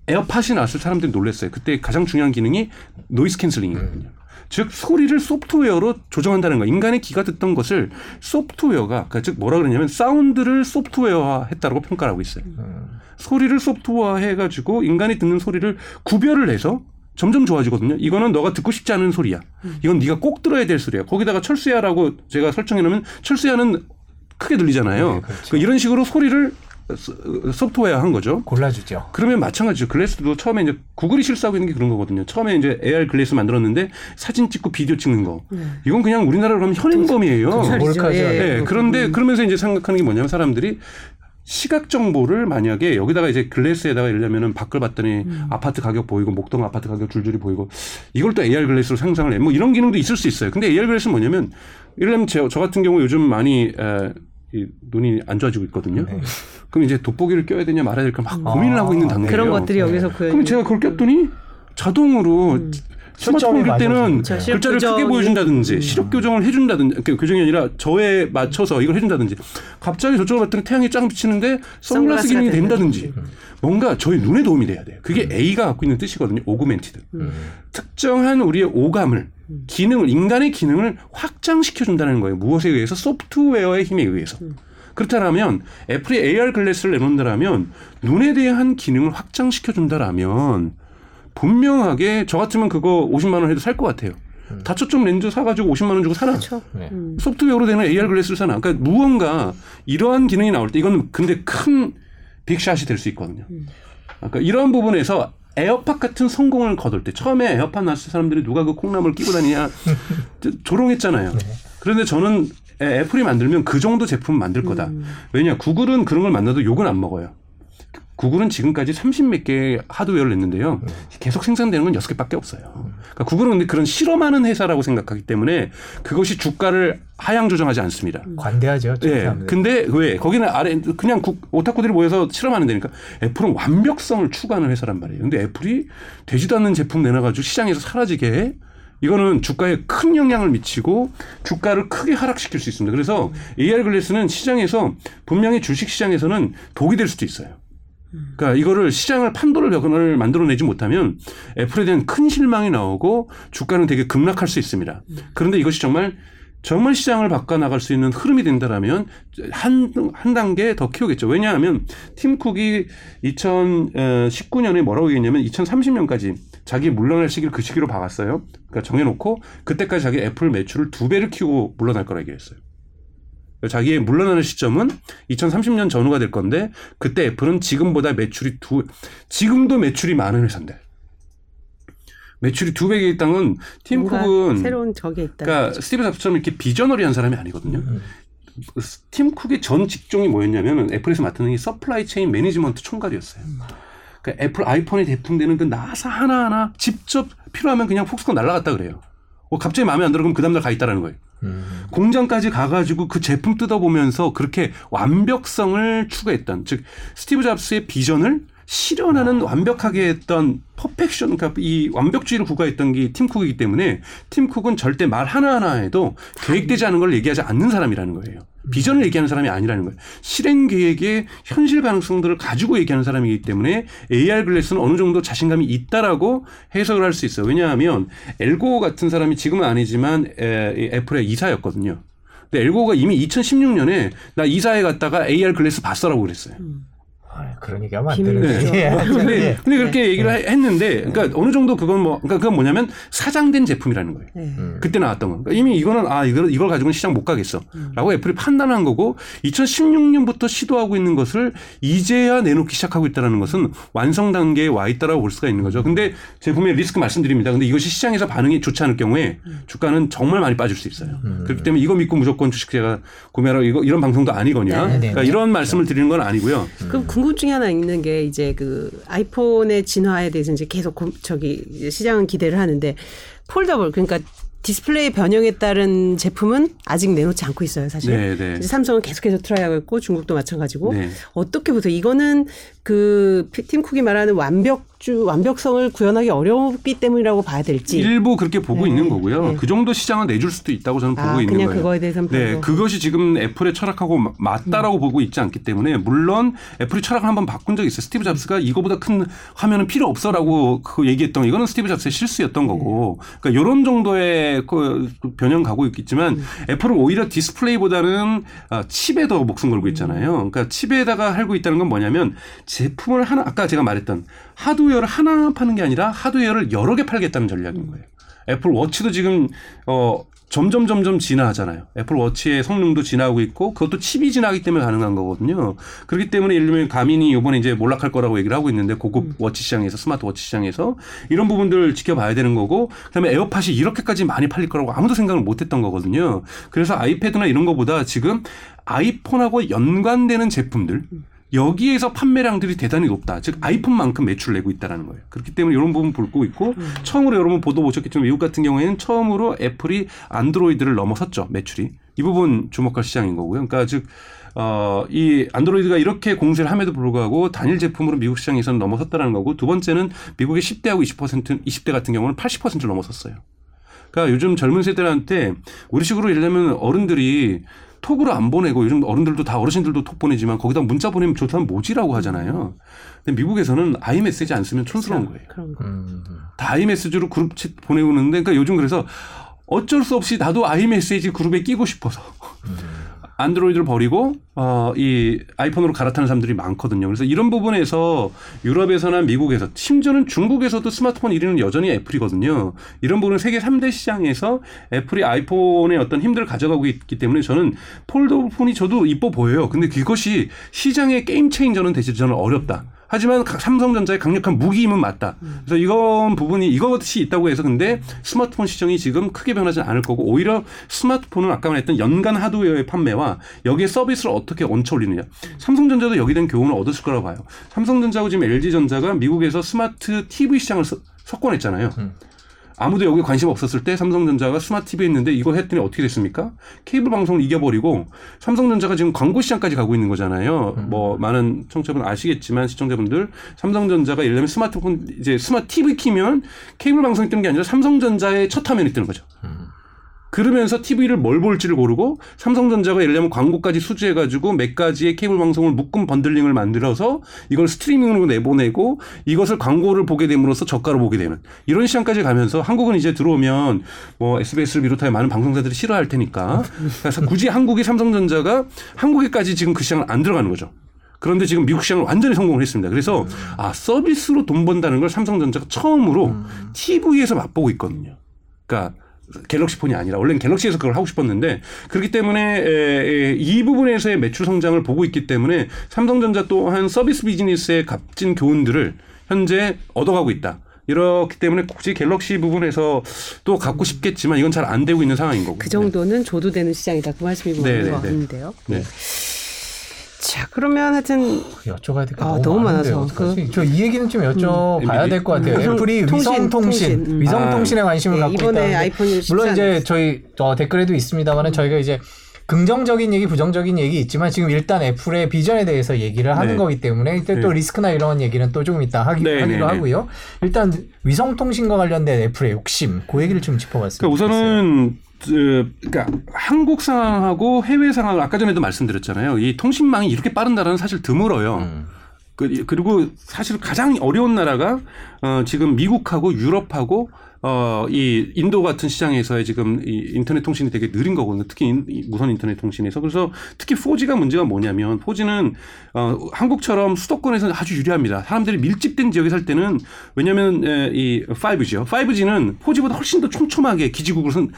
에어팟이 나왔을 때 사람들이 놀랐어요. 그때 가장 중요한 기능이 noise cancelling이거든요. 즉 소리를 소프트웨어로 조정한다는 거. 인간의 귀가 듣던 것을 소프트웨어가 그러니까 즉 뭐라 그러냐면 사운드를 소프트웨어화했다고 평가를 하고 있어요. 소리를 소프트웨어화해 가지고 인간이 듣는 소리를 구별을 해서 점점 좋아지거든요. 이거는 너가 듣고 싶지 않은 소리야. 이건 네가 꼭 들어야 될 소리야. 거기다가 철수야라고 제가 설정해 놓으면 철수야는 크게 들리잖아요. 네, 그렇죠. 그러니까 이런 식으로 소리를 소- 소프트웨어 한 거죠. 골라주죠. 그러면 마찬가지죠. 글래스도 처음에 이제 구글이 실수하고 있는 게 그런 거거든요. 처음에 이제 AR 글래스 만들었는데 사진 찍고 비디오 찍는 거. 이건 그냥 우리나라로 하면 현행범이에요. 몰카죠. 예. 네, 그런데 그러면서 이제 생각하는 게 뭐냐면 사람들이 시각 정보를 만약에 여기다가 이제 글래스에다가 예를 들면은 밖을 봤더니 아파트 가격 보이고 목동 아파트 가격 줄줄이 보이고 이걸 또 AR 글래스로 상상을 해. 뭐 이런 기능도 있을 수 있어요. 근데 AR 글래스는 뭐냐면 예를 들면 저, 저 같은 경우 요즘 많이 에, 이 눈이 안 좋아지고 있거든요. 네. 그럼 이제 돋보기를 껴야 되냐 말아야 될까 막 고민을 아, 하고 있는 단계예요. 그런 것들이 여기서 구현. 그럼 제가 그걸 꼈더니 자동으로 스마트폰 초점이 낄 때는. 자, 글자를 크게 보여준다든지 시력 교정을 해준다든지 그 교정이 아니라 저에 맞춰서 이걸 해준다든지 갑자기 저쪽을 봤더니 태양이 쫙 비치는데 선글라스 기능이 된다든지. 된다든지 뭔가 저희 눈에 도움이 돼야 돼요. 그게 A가 갖고 있는 뜻이거든요. augmented. 특정한 우리의 오감을 기능을 인간의 기능을 확장시켜 준다는 거예요. 무엇에 의해서 소프트웨어의 힘에 의해서. 그렇다면 애플이 AR glass를 내놓는다라면 눈에 대한 기능을 확장시켜 준다라면 분명하게 저 같으면 그거 50만 원 해도 살 것 같아요. 다초점 렌즈 사가지고 50만 원 주고 사나? 그렇죠. 네. 소프트웨어로 되는 AR glass를 사나? 그러니까 무언가 이러한 기능이 나올 때 이건 근데 큰 big shot이 될 수 있거든요. 그러니까 이런 부분에서 에어팟 같은 성공을 거둘 때 처음에 에어팟 나왔을 때 사람들이 누가 그 콩나물 끼고 다니냐 조롱했잖아요. 그런데 저는 애- 애플이 만들면 그 정도 제품 만들 거다. 왜냐 구글은 그런 걸 만나도 욕은 안 먹어요. 구글은 지금까지 30몇 개의 하드웨어를 냈는데요. 계속 생산되는 건 6개밖에 없어요. 그러니까 구글은 근데 그런 실험하는 회사라고 생각하기 때문에 그것이 주가를 하향 조정하지 않습니다. 관대하죠. 저 예. 사람들. 근데 왜 거기는 아래 그냥 국- 오타쿠들이 모여서 실험하는 데니까 애플은 완벽성을 추구하는 회사란 말이에요. 근데 애플이 되지도 않는 제품 내놔가지고 시장에서 사라지게 해? 이거는 주가에 큰 영향을 미치고 주가를 크게 하락시킬 수 있습니다. 그래서 AR 글래스는 시장에서 분명히 주식 시장에서는 독이 될 수도 있어요. 그러니까 이거를 시장을 판도를 벽을 만들어내지 못하면 애플에 대한 큰 실망이 나오고 주가는 되게 급락할 수 있습니다. 그런데 이것이 정말 정말 시장을 바꿔 나갈 수 있는 흐름이 된다라면 한, 한 단계 더 키우겠죠. 왜냐하면 팀 쿡이 2019년에 뭐라고 얘기했냐면 2030년까지 자기 물러날 시기를 그 시기로 박았어요. 그러니까 정해놓고 그때까지 자기 애플 매출을 두 배를 키우고 물러날 거라 얘기했어요. 자기의 물러나는 시점은 2030년 전후가 될 건데 그때 애플은 지금보다 매출이 두 지금도 매출이 많은 회사인데 매출이 두 배에 있다는 팀 쿡은 새로운 적이 있다. 그러니까 스티브 잡스처럼 이렇게 visionary한 사람이 아니거든요. 음. 팀 쿡의 전 직종이 뭐였냐면 애플에서 맡은 게 supply chain management 총괄이었어요. 그러니까 애플 아이폰에 납품되는 그 나사 하나하나 직접 필요하면 그냥 폭스콘 날라갔다 그래요. 어, 갑자기 마음에 안 들어 그럼 그 다음날 가 있다라는 거예요. 음. 공장까지 가가지고 그 제품 뜯어보면서 그렇게 완벽성을 추구했던 즉 스티브 잡스의 비전을 실현하는 완벽하게 했던 perfection 그러니까 이 완벽주의를 구가했던 게 팀 쿡이기 때문에 팀 쿡은 절대 말 하나하나에도 계획되지 않은 걸 얘기하지 않는 사람이라는 거예요. 비전을 얘기하는 사람이 아니라는 거예요. 실행 계획의 현실 가능성들을 가지고 얘기하는 사람이기 때문에 AR glass는 어느 정도 자신감이 있다라고 해석을 할 수 있어요. 왜냐하면 엘고 같은 사람이 지금은 아니지만 애플의 이사였거든요. 근데 엘고가 이미 2016년에 나 이사에 갔다가 AR 글래스 봤어라고 그랬어요. 아, 그런 얘기하면 안 비밀 되는데. 구조. 예. 근데, 예. 근데 그렇게 얘기를 해- 했는데, 그러니까 어느 정도 그건 뭐, 그러니까 그건 뭐냐면 사장된 제품이라는 거예요. 네. 음. 그때 나왔던 거. 그러니까 이미 이거는 아 이걸 이걸 가지고는 시장 못 가겠어. 라고 애플이 판단한 거고 2016년부터 시도하고 있는 것을 이제야 내놓기 시작하고 있다는 것은 완성 단계에 와 있다라고 볼 수가 있는 거죠. 근데 제품의 리스크 말씀드립니다. 근데 이것이 시장에서 반응이 좋지 않을 경우에 주가는 정말 많이 빠질 수 있어요. 그렇기 때문에 이거 믿고 무조건 주식 제가 구매하라 이거 이런 방송도 아니거든요. 네, 네, 그러니까 네. 이런 말씀을 드리는 건 아니고요. 그럼 궁금증이 하나 있는 게 이제 그 아이폰의 진화에 대해서 이제 계속 고- 저기 시장은 기대를 하는데 foldable 그러니까 디스플레이 변형에 따른 제품은 아직 내놓지 않고 있어요, 사실. 네, 네. 삼성은 계속해서 try하고 있고 중국도 마찬가지고 네. 어떻게 보세요? 이거는 그 팀 쿡이 말하는 완벽주 완벽성을 구현하기 어렵기 때문이라고 봐야 될지. 일부 그렇게 보고 네. 있는 거고요. 네. 그 정도 시장은 내줄 수도 있다고 저는 보고 아, 있는 거예요. 그거에 대해서는 네, 별로. 그것이 지금 애플의 철학하고 마- 맞다라고 보고 있지 않기 때문에 물론 애플이 철학을 한번 바꾼 적이 있어요. 스티브 잡스가 이거보다 큰 화면은 필요 없어라고 그 얘기했던 거. 이거는 스티브 잡스의 실수였던 거고. 그러니까 이런 정도의 그 변형 가고 있겠지만 애플은 오히려 디스플레이보다는 아, 칩에 더 목숨 걸고 있잖아요. 그러니까 칩에다가 걸고 있다는 건 뭐냐면 제품을 하나 아까 제가 말했던 하드웨어를 하나 파는 게 아니라 하드웨어를 여러 개 팔겠다는 전략인 거예요. 애플 워치도 지금 어 점점 점점 진화하잖아요. 애플 워치의 성능도 진화하고 있고 그것도 칩이 진화하기 때문에 가능한 거거든요. 그렇기 때문에 예를 들면 가민이 이번에 이제 몰락할 거라고 얘기를 하고 있는데 고급 watch 시장에서 스마트 워치 시장에서 이런 부분들 지켜봐야 되는 거고 그다음에 에어팟이 이렇게까지 많이 팔릴 거라고 아무도 생각을 못 했던 거거든요. 그래서 아이패드나 이런 거보다 지금 아이폰하고 연관되는 제품들 여기에서 판매량들이 대단히 높다. 즉 아이폰만큼 매출을 내고 있다라는 거예요. 그렇기 때문에 이런 부분 보고 있고 처음으로 여러분 보도 보셨겠지만 미국 같은 경우에는 처음으로 애플이 안드로이드를 넘어섰죠. 매출이. 이 부분 주목할 시장인 거고요. 그러니까 즉 어, 이 안드로이드가 이렇게 공세를 함에도 불구하고 단일 제품으로 미국 시장에서는 넘어섰다는 거고 두 번째는 미국의 10대하고 20% 20대 같은 경우는 80%를 넘어섰어요. 그러니까 요즘 젊은 세대한테 우리 식으로 예를 들면 어른들이 톡으로 안 보내고 요즘 어른들도 다 어르신들도 톡 보내지만 거기다 문자 보내면 좋다면 뭐지라고 하잖아요. 근데 미국에서는 아이메시지 안 쓰면 촌스러운 거예요. 그런 거. 음. 다 아이메시지로 그룹 챗 보내오는데 그러니까 요즘 그래서 어쩔 수 없이 나도 아이메시지 그룹에 끼고 싶어서 안드로이드를 버리고 어, 이 아이폰으로 갈아타는 사람들이 많거든요. 그래서 이런 부분에서 유럽에서나 미국에서 심지어는 중국에서도 스마트폰 1위는 여전히 애플이거든요. 이런 부분은 세계 3대 시장에서 애플이 아이폰의 어떤 힘들을 가져가고 있기 때문에 저는 폴더폰이 저도 이뻐 보여요. 근데 그것이 시장의 game changer는 되지 저는 어렵다. 하지만 가- 삼성전자의 강력한 무기임은 맞다. 그래서 이건 부분이 이것이 있다고 해서 근데 스마트폰 시장이 지금 크게 변하지는 않을 거고 오히려 스마트폰은 아까 말했던 연간 하드웨어의 판매와 여기에 서비스를 어떻게 얹혀 올리느냐. 삼성전자도 여기에 대한 교훈을 얻었을 거라고 봐요. 삼성전자하고 지금 LG전자가 미국에서 스마트 TV 시장을 서- 석권했잖아요. 아무도 여기에 관심 없었을 때 삼성전자가 스마트 TV 했는데 이거 했더니 어떻게 됐습니까? 케이블 방송을 이겨버리고 삼성전자가 지금 광고 시장까지 가고 있는 거잖아요. 뭐 많은 청취자분 아시겠지만 시청자분들 삼성전자가 예를 들면 스마트폰 이제 스마트 TV 키면 케이블 방송이 뜨는 게 아니라 삼성전자의 첫 화면이 뜨는 거죠. 그러면서 TV를 뭘 볼지를 고르고 삼성전자가 예를 들면 광고까지 수주해가지고 몇 가지의 케이블 방송을 묶은 bundling을 만들어서 이걸 스트리밍으로 내보내고 이것을 광고를 보게 됨으로써 저가로 보게 되는 이런 시장까지 가면서 한국은 이제 들어오면 뭐 SBS를 비롯하여 많은 방송사들이 싫어할 테니까 그래서 굳이 한국이 삼성전자가 한국에까지 지금 그 시장을 안 들어가는 거죠. 그런데 지금 미국 시장을 완전히 성공을 했습니다. 그래서 아 서비스로 돈 번다는 걸 삼성전자가 처음으로 TV에서 맛보고 있거든요. 그러니까 갤럭시 폰이 아니라 원래는 갤럭시에서 그걸 하고 싶었는데 그렇기 때문에 에, 에, 이 부분에서의 매출 성장을 보고 있기 때문에 삼성전자 또한 서비스 비즈니스의 값진 교훈들을 현재 얻어가고 있다. 이렇기 때문에 굳이 갤럭시 부분에서 또 갖고 싶겠지만 이건 잘 안 되고 있는 상황인 거고. 그 정도는 줘도 되는 시장이다. 그 말씀이 네, 맞는 네, 것 네. 같은데요. 네. 자, 그러면 하여튼 여쭤봐야 될게 아, 너무. 많아서. 어떡하지? 저이 얘기는 좀 여쭤봐야 음, 될것 같아요. 위성 애플이 통신, 위성 통신, 통신. 음. 위성 아. 통신에 관심을 네, 갖고 이번에 아이폰이 쉽지 물론 이제 않았어요. 저희 어, 댓글에도 있습니다만은 저희가 이제 긍정적인 얘기, 부정적인 얘기 있지만 지금 일단 애플의 비전에 대해서 얘기를 하는 네. 거기 때문에 이때 또 네. 리스크나 이런 얘기는 또 조금 이따 하기, 네, 하기로 네, 네. 하고요. 일단 위성 통신과 관련된 애플의 욕심, 그 얘기를 좀 짚어봤습니다. 그러니까 우선은 그, 그러니까 한국 상황하고 해외 상황 아까 전에도 말씀드렸잖아요. 이 통신망이 이렇게 빠른 나라는 사실 드물어요. 음. 그, 그리고 사실 가장 어려운 나라가 어, 지금 미국하고 유럽하고 어, 이 인도 같은 시장에서의 지금 이 인터넷 통신이 되게 느린 거거든요. 특히 인- 이 무선 인터넷 통신에서. 그래서 특히 4G가 문제가 뭐냐면 4G는 어, 한국처럼 수도권에서는 아주 유리합니다. 사람들이 밀집된 지역에 살 때는 왜냐하면 에, 이 5G요. 5G는 4G보다 훨씬 더 촘촘하게 기지국을 선,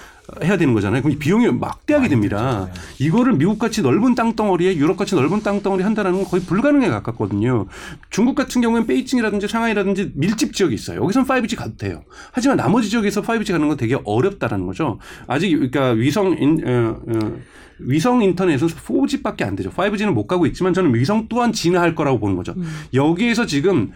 해야 되는 거잖아요. 그럼 이 비용이 막대하게 됩니다. 이거를 미국같이 넓은 땅덩어리에 유럽같이 넓은 땅덩어리 한다는 건 거의 불가능에 가깝거든요. 중국 같은 경우는 베이징이라든지 상하이라든지 밀집 지역이 있어요. 여기선 5G 가도 돼요. 하지만 나머지 지역에서 5G 가는 건 되게 어렵다라는 거죠. 아직 그러니까 위성 인, 어, 어, 위성 인터넷은 4G밖에 안 되죠. 5G는 못 가고 있지만 저는 위성 또한 진화할 거라고 보는 거죠. 여기에서 지금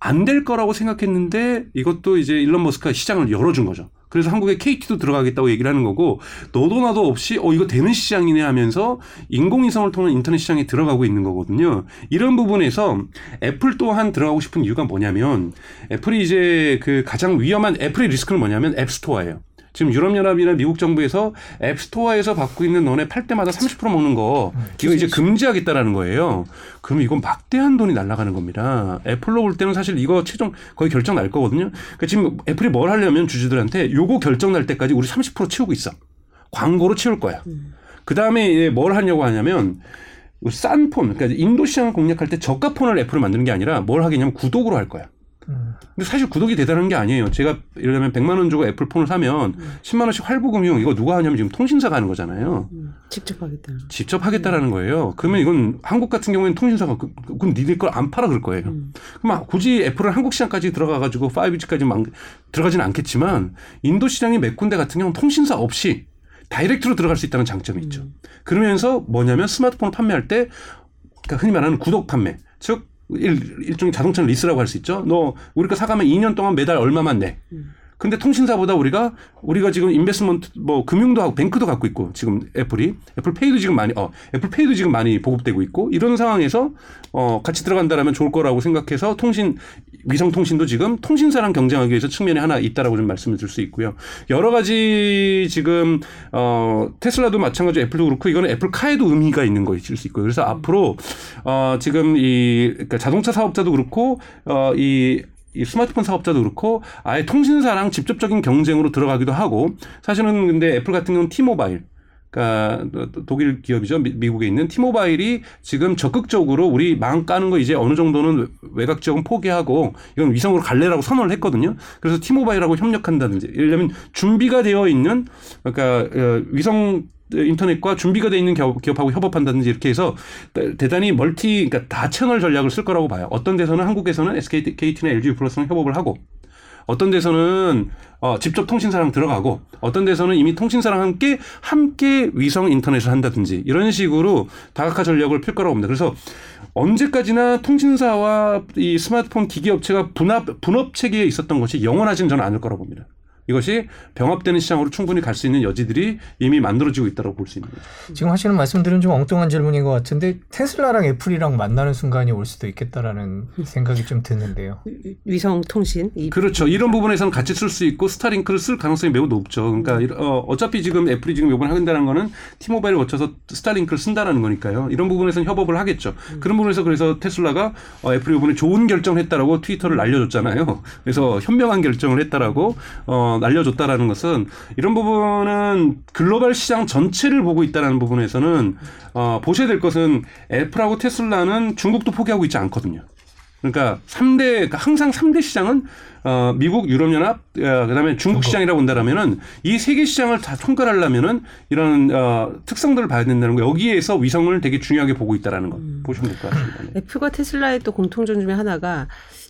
안 될 거라고 생각했는데 이것도 이제 일론 머스크가 시장을 열어준 거죠. 그래서 한국에 KT도 들어가겠다고 얘기를 하는 거고 너도 나도 없이 어 이거 되는 시장이네 하면서 인공위성을 통한 인터넷 시장에 들어가고 있는 거거든요. 이런 부분에서 애플 또한 들어가고 싶은 이유가 뭐냐면 애플이 이제 그 가장 위험한 애플의 리스크는 뭐냐면 앱스토어예요. 지금 유럽연합이나 미국 정부에서 앱스토어에서 받고 있는 너네 팔 때마다 30% 먹는 거 이거 이제 금지하겠다라는 거예요. 그럼 이건 막대한 돈이 날아가는 겁니다. 애플로 볼 때는 사실 이거 최종 거의 결정 날 거거든요. 그러니까 지금 애플이 뭘 하려면 주주들한테 요거 결정 날 때까지 우리 30% 채우고 있어. 광고로 채울 거야. 그 다음에 뭘 하냐고 하냐면 싼 폰, 그러니까 인도 시장을 공략할 때 저가 폰을 애플을 만드는 게 아니라 뭘 하겠냐면 구독으로 할 거야. 음. 근데 사실 구독이 대단한 게 아니에요. 제가 예를 들면 100만 원 주고 애플 폰을 사면 10만 원씩 할부 금융 이거 누가 하냐면 지금 통신사가 하는 거잖아요. 음, 직접 하겠다. 직접 하겠다라는 거예요. 그러면 이건 한국 같은 경우에는 통신사가 그, 그- 그럼 니들 걸 안 팔아 그럴 거예요. 음. 그럼 굳이 애플은 한국 시장까지 들어가 가지고 5G까지 막 들어가지는 않겠지만 인도 시장이 몇 군데 같은 경우는 통신사 없이 direct로 들어갈 수 있다는 장점이 있죠. 그러면서 뭐냐면 스마트폰 판매할 때 그러니까 흔히 말하는 구독 판매. 즉 일, 일종의 자동차 리스라고 할 수 있죠. 너 우리 거 사가면 2년 동안 매달 얼마만 내. 근데 통신사보다 우리가 우리가 지금 investment 뭐 금융도 하고 뱅크도 갖고 있고 지금 애플이 애플 페이도 지금 많이 어 애플 페이도 지금 많이 보급되고 있고 이런 상황에서 어 같이 들어간다라면 좋을 거라고 생각해서 통신 위성 통신도 지금 통신사랑 경쟁하기 위해서 측면이 하나 있다라고 좀 말씀을 드릴 수 있고요. 여러 가지 지금 어 테슬라도 마찬가지로 애플도 그렇고 이거는 애플카에도 의미가 있는 거일 수 있고요. 그래서 앞으로 어 지금 이 그러니까 자동차 사업자도 그렇고 어이 이 스마트폰 사업자도 그렇고 아예 통신사랑 직접적인 경쟁으로 들어가기도 하고 사실은 근데 애플 같은 경우는 티모바일 그러니까 독일 기업이죠 미- 미국에 있는 티모바일이 지금 적극적으로 우리 망 까는 거 이제 어느 정도는 외곽 지역은 포기하고 이건 위성으로 갈래라고 선언을 했거든요. 그래서 티모바일하고 협력한다든지 예를 들면 준비가 되어 있는 그러니까 어, 위성 인터넷과 준비가 되어 있는 기업- 기업하고 협업한다든지 이렇게 해서 대단히 멀티 그러니까 다 채널 전략을 쓸 거라고 봐요. 어떤 데서는 한국에서는 SK, KT나 LG 플러스랑 협업을 하고 어떤 데서는 어, 직접 통신사랑 들어가고 어떤 데서는 이미 통신사랑 함께 함께 위성 인터넷을 한다든지 이런 식으로 다각화 전략을 필 거라고 봅니다. 그래서 언제까지나 통신사와 이 스마트폰 기기 업체가 분합 분업 체계에 있었던 것이 영원하지는 저는 않을 거라고 봅니다. 이것이 병합되는 시장으로 충분히 갈 수 있는 여지들이 이미 만들어지고 있다고 볼 수 있는 거죠. 지금 하시는 말씀들은 좀 엉뚱한 질문인 것 같은데 테슬라랑 애플이랑 만나는 순간이 올 수도 있겠다라는 생각이 좀 드는데요. 위성 통신 이 그렇죠. 이런 부분에서는 같이 쓸 수 있고 스타링크를 쓸 가능성이 매우 높죠. 그러니까 이런- 어, 어차피 지금 애플이 지금 이번에 하겠다는 거는 티모바일을 거쳐서 스타링크를 쓴다라는 거니까요. 이런 부분에서는 협업을 하겠죠. 그런 부분에서 그래서 테슬라가 어, 애플이 이번에 좋은 결정을 했다라고 트위터를 날려줬잖아요. 그래서 현명한 결정을 했다라고 어, 날려줬다라는 것은 이런 부분은 글로벌 시장 전체를 보고 있다라는 부분에서는 어, 보셔야 될 것은 애플하고 테슬라는 중국도 포기하고 있지 않거든요. 그러니까 3대 그러니까 항상 3대 시장은 어 미국 유럽 연합 어, 그다음에 중국 시장이라고 본다라면은 이 세계 시장을 다 총괄하려면은 이런 어 특성들을 봐야 된다는 거 여기에서 위성을 되게 중요하게 보고 있다라는 거 보시면 될 것 같습니다. 네. 애플과 테슬라의 또 공통점 중에 하나가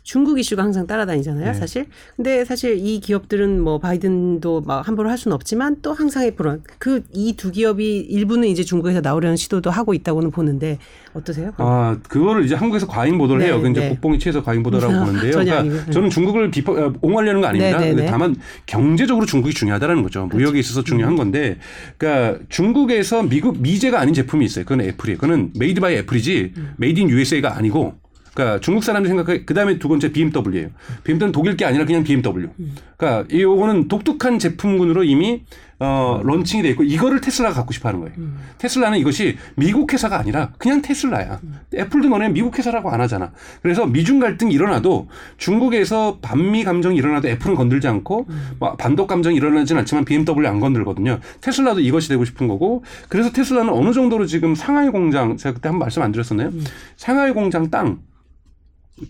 중국 이슈가 항상 따라다니잖아요, 네. 사실. 근데 사실 이 기업들은 뭐 바이든도 막 함부로 할 수는 없지만 또 항상 애플은 그이 두 기업이 일부는 이제 중국에서 나오려는 시도도 하고 있다고는 보는데 어떠세요? 아, 그거를 이제 한국에서 과잉 보도를 네, 해요. 그 이제 네. 국뽕이 취해서 과잉 보도라고 아, 보는데요. 그러니까 아니고요. 저는 중국을 비판, 어, 옹호하려는 거 아닙니다. 네, 네, 근데 네. 다만 경제적으로 중국이 중요하다는 거죠. 무역에 있어서 중요한 건데, 그러니까 중국에서 미국 미제가 아닌 제품이 있어요. 그건 애플이에요. 그거는 made by Apple이지 made in USA가 아니고. 그러니까 중국 사람들이 생각해 그 다음에 두 번째 BMW예요. BMW는 독일 게 아니라 그냥 BMW. 그러니까 이 요거는 독특한 제품군으로 이미 어, 런칭이 돼 있고 이거를 테슬라가 갖고 싶어 하는 거예요. 테슬라는 이것이 미국 회사가 아니라 그냥 테슬라야. 애플도 너네 미국 회사라고 안 하잖아. 그래서 미중 갈등이 일어나도 중국에서 반미 감정이 일어나도 애플은 건들지 않고 뭐 반독 감정이 일어나진 않지만 BMW 안 건들거든요. 테슬라도 이것이 되고 싶은 거고 그래서 테슬라는 어느 정도로 지금 상하이 공장 제가 그때 한 번 말씀 안 드렸었나요? 상하이 공장 땅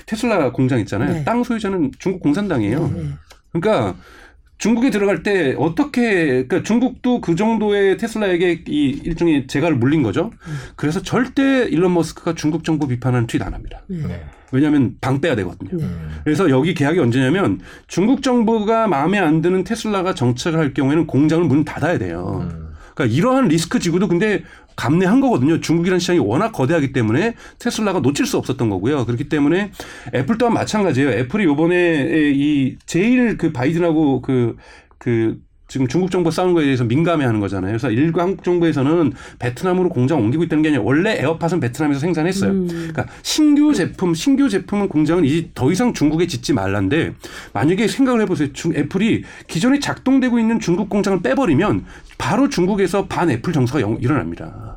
테슬라 공장 있잖아요. 네. 땅 소유자는 중국 공산당이에요. 네. 그러니까 중국에 들어갈 때 어떻게 그러니까 중국도 그 정도의 테슬라에게 이 일종의 재갈을 물린 거죠. 그래서 절대 일론 머스크가 중국 정부 비판하는 트윗 안 합니다. 네. 왜냐하면 방 빼야 되거든요. 음. 그래서 여기 계약이 언제냐면 중국 정부가 마음에 안 드는 테슬라가 정착을 할 경우에는 공장을 문 닫아야 돼요. 음. 그러니까 이러한 리스크 지구도 근데 감내한 거거든요. 중국이라는 시장이 워낙 거대하기 때문에 테슬라가 놓칠 수 없었던 거고요. 그렇기 때문에 애플 또한 마찬가지예요. 애플이 요번에 이 제일 그 바이든하고 그, 그 지금 중국 정부 싸우는 거에 대해서 민감해 하는 거잖아요. 그래서 일부 한국 정부에서는 베트남으로 공장 옮기고 있다는 게 아니라 원래 에어팟은 베트남에서 생산했어요. 음. 그러니까 신규 제품, 신규 제품은 공장은 이제 더 이상 중국에 짓지 말란데 만약에 생각을 해보세요. 중, 애플이 기존에 작동되고 있는 중국 공장을 빼버리면 바로 중국에서 반 애플 정서가 영- 일어납니다.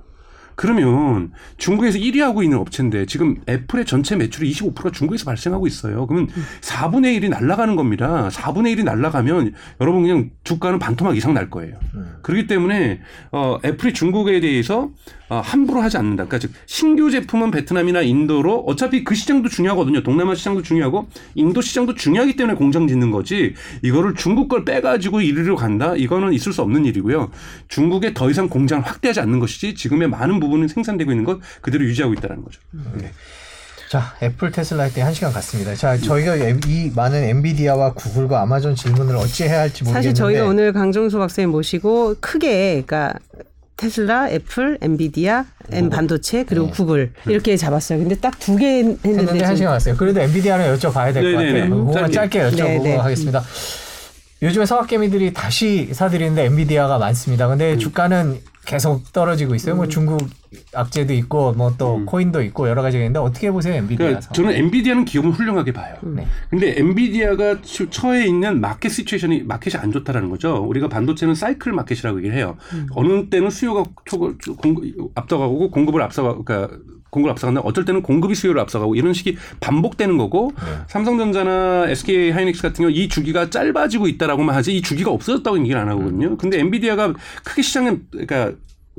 그러면 중국에서 1위 하고 있는 업체인데 지금 애플의 전체 매출의 25%가 중국에서 발생하고 있어요. 그러면 4분의 1이 날아가는 겁니다. 4분의 1이 날아가면 여러분 그냥 주가는 반토막 이상 날 거예요. 그렇기 때문에 어, 애플이 중국에 대해서 어, 함부로 하지 않는다. 그러니까 즉 신규 제품은 베트남이나 인도로 어차피 그 시장도 중요하거든요. 동남아 시장도 중요하고 인도 시장도 중요하기 때문에 공장 짓는 거지. 이거를 중국 걸 빼가지고 이리로 간다. 이거는 있을 수 없는 일이고요. 중국에 더 이상 공장을 확대하지 않는 것이지 지금의 많은 부분은 생산되고 있는 것 그대로 유지하고 있다는 거죠. 자, 애플 테슬라 할 때 한 시간 갔습니다. 자, 저희가 이 많은 엔비디아와 구글과 아마존 질문을 어찌 해야 할지 모르겠는데 사실 저희가 오늘 강정수 박사님 모시고 크게 그러니까 테슬라, 애플, 엔비디아, 엠 반도체 그리고 구글 이렇게 잡았어요. 근데 딱 두 개 했는데 했는데 한 시간 갔어요. 그래도 엔비디아는 여쭤봐야 될 것. 같아요. 그거만 짧게. 여쭤보고 네네. 하겠습니다. 요즘에 서학개미들이 다시 사들이는데 엔비디아가 많습니다. 근데 주가는 계속 떨어지고 있어요. 뭐 중국 악재도 있고 뭐또 코인도 있고 여러 가지가 있는데 어떻게 보세요, 엔비디아? 그러니까 저는 엔비디아는 기업은 훌륭하게 봐요. 네. 근데 엔비디아가 처- 처해 있는 마켓 시츄에이션이 마켓이 안 좋다라는 거죠. 우리가 반도체는 cycle market이라고 얘기를 해요. 어느 때는 수요가 초, 공급, 앞서가고 공급을 앞서가 그러니까 공급을 앞서간다. 어쩔 때는 공급이 수요를 앞서가고 이런 식이 반복되는 거고 삼성전자나 SK 하이닉스 같은 경우 이 주기가 짧아지고 있다라고만 하지 이 주기가 없어졌다고 얘기를 안 하거든요. 근데 엔비디아가 크게 시장에 그러니까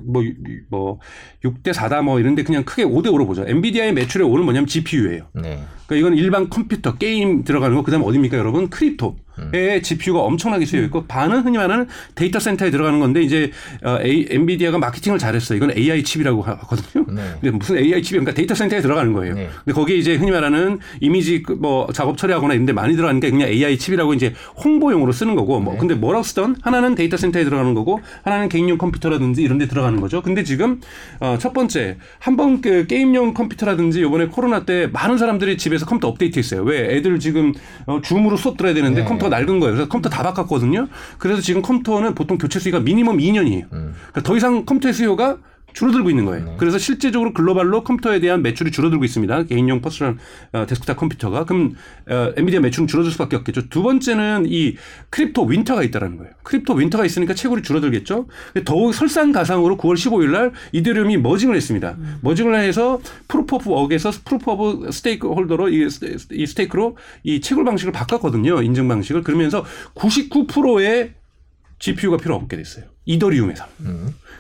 뭐, 뭐 6대 4다 뭐 이런데 그냥 크게 5대 5로 보죠. 엔비디아의 매출의 5는 뭐냐면 GPU예요. 네. 그러니까 이건 일반 컴퓨터 게임 들어가는 거 그다음 어디입니까 여러분 crypto에 GPU가 엄청나게 쓰여 있고 반은 흔히 말하는 데이터 센터에 들어가는 건데 이제 어, A, 엔비디아가 마케팅을 잘했어요. 이건 AI 칩이라고 하- 하거든요. 네. 근데 무슨 AI 칩이 그러니까 데이터 센터에 들어가는 거예요. 네. 근데 거기에 이제 흔히 말하는 이미지 그뭐 작업 처리하거나 이런 데 많이 들어가니까 그냥 AI 칩이라고 이제 홍보용으로 쓰는 거고 네. 뭐 근데 뭐라고 쓰던 하나는 데이터 센터에 들어가는 거고 하나는 개인용 컴퓨터라든지 이런 데 들어가는 거죠. 근데 지금 어, 첫 번째 한 번 그 게임용 컴퓨터라든지 이번에 코로나 때 많은 사람들이 집에서 컴퓨터 업데이트 했어요. 왜 애들 지금 어, 줌으로 수업 들어야 되는데 네. 컴퓨터가 낡은 거예요. 그래서 컴퓨터 다 바꿨거든요. 그래서 지금 컴퓨터는 보통 교체 수위가 미니멈 2년이에요. 그러니까 더 이상 컴퓨터의 수요가 줄어들고 있는 거예요. 그래서 실제적으로 글로벌로 컴퓨터에 대한 매출이 줄어들고 있습니다. 개인용 personal 어, 데스크탑 컴퓨터가 그럼 어, 엔비디아 매출은 줄어들 수밖에 없겠죠. 두 번째는 이 crypto winter가 있다라는 거예요. crypto winter가 있으니까 채굴이 줄어들겠죠. 더욱 설상가상으로 9월 15일 날 이더리움이 merging을 했습니다. merging을 해서 proof of work에서 proof of stake holder로 이, 스- 이 stake로 이 채굴 방식을 바꿨거든요. 인증 방식을 그러면서 99%의 GPU가 필요 없게 됐어요. 이더리움에서.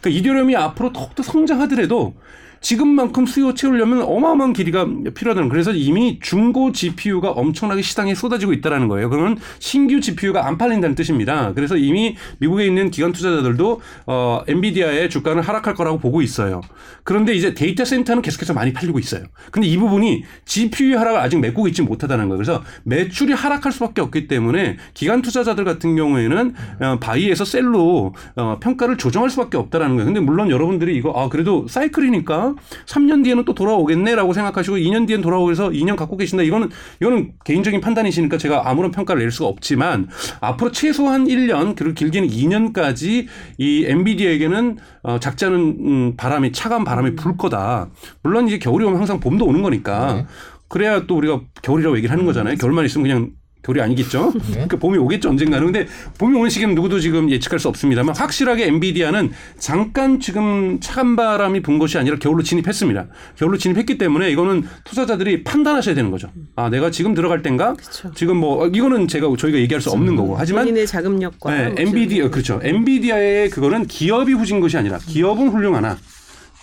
그러니까 이더리움이 앞으로 더욱더 성장하더라도 지금만큼 수요 채우려면 어마어마한 길이가 필요하다는. 그래서 이미 중고 GPU가 엄청나게 시장에 쏟아지고 있다는 거예요. 그러면 신규 GPU가 안 팔린다는 뜻입니다. 그래서 이미 미국에 있는 기관 투자자들도 어, 엔비디아의 주가는 하락할 거라고 보고 있어요. 그런데 이제 데이터 센터는 계속해서 많이 팔리고 있어요. 근데 이 부분이 GPU 하락을 아직 메꾸고 있지 못하다는 거예요. 그래서 매출이 하락할 수밖에 없기 때문에 기관 투자자들 같은 경우에는 어, 바이에서 셀로 어, 평가를 조정할 수밖에 없다라는 거예요. 근데 물론 여러분들이 이거 아 그래도 사이클이니까 3년 뒤에는 또 돌아오겠네라고 생각하시고 2년 뒤엔 돌아오면서 2년 갖고 계신다. 이거는 이거는 개인적인 판단이시니까 제가 아무런 평가를 낼 수가 없지만 앞으로 최소한 1년 그리고 길게는 2년까지 이 엔비디아에게는 어, 작지 않은 음, 바람이 차가운 바람이 불 거다. 물론 이제 겨울이 오면 항상 봄도 오는 거니까 네. 그래야 또 우리가 겨울이라고 얘기를 하는 거잖아요. 겨울만 있으면 그냥 겨울이 아니겠죠. 네. 그러니까 봄이 오겠죠 언젠가는. 근데 봄이 오는 시기는 누구도 지금 예측할 수 없습니다만 확실하게 엔비디아는 잠깐 지금 차간 바람이 분 것이 아니라 겨울로 진입했습니다. 겨울로 진입했기 때문에 이거는 투자자들이 판단하셔야 되는 거죠. 아 내가 지금 들어갈 땐가? 그렇죠. 지금 뭐 어, 이거는 제가 저희가 얘기할 수 없는 거고. 하지만 본인의 자금력과 네, 뭐 엔비디아 그렇죠. 엔비디아의 그거는 기업이 후진 것이 아니라 기업은 훌륭하나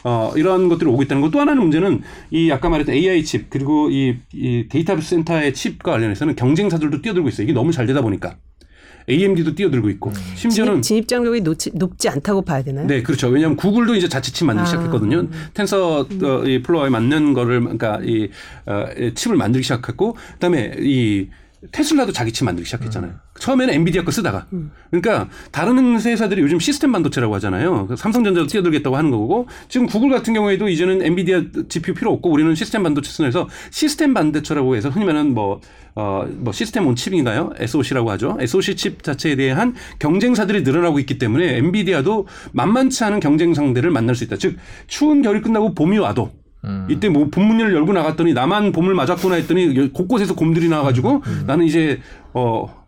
어, 이런 것들이 오고 있다는 것. 또 하나는 문제는 이 아까 말했던 AI 칩 그리고 이, 이 데이터 센터의 칩과 관련해서는 경쟁사들도 뛰어들고 있어요. 이게 너무 잘 되다 보니까 AMD도 뛰어들고 있고 심지어는 진입, 진입 장벽이 높지, 높지 않다고 봐야 되나요? 네, 그렇죠. 왜냐하면 구글도 이제 자체 칩 만들기 아. 시작했거든요. Tensor 어, 이 Flow에 맞는 거를 그러니까 이 어, 이 칩을 만들기 시작했고, 그다음에 이 테슬라도 자기 칩 만들기 시작했잖아요. 처음에는 엔비디아 거 쓰다가. 그러니까 다른 회사들이 요즘 시스템 반도체라고 하잖아요. 그 삼성전자도 뛰어들겠다고 하는 거고 지금 구글 같은 경우에도 이제는 엔비디아 GPU 필요 없고 우리는 시스템 반도체 해서 시스템 반도체라고 해서 흔히 말하는 뭐 어, 뭐 system on chip인가요? SOC라고 하죠. SOC 칩 자체에 대한 경쟁사들이 늘어나고 있기 때문에 엔비디아도 만만치 않은 경쟁 상대를 만날 수 있다. 즉 추운 겨울이 끝나고 봄이 와도 음. 이때 뭐 봄문을 열고 나갔더니 나만 봄을 맞았구나 했더니 곳곳에서 곰들이 나와가지고 나는 이제 어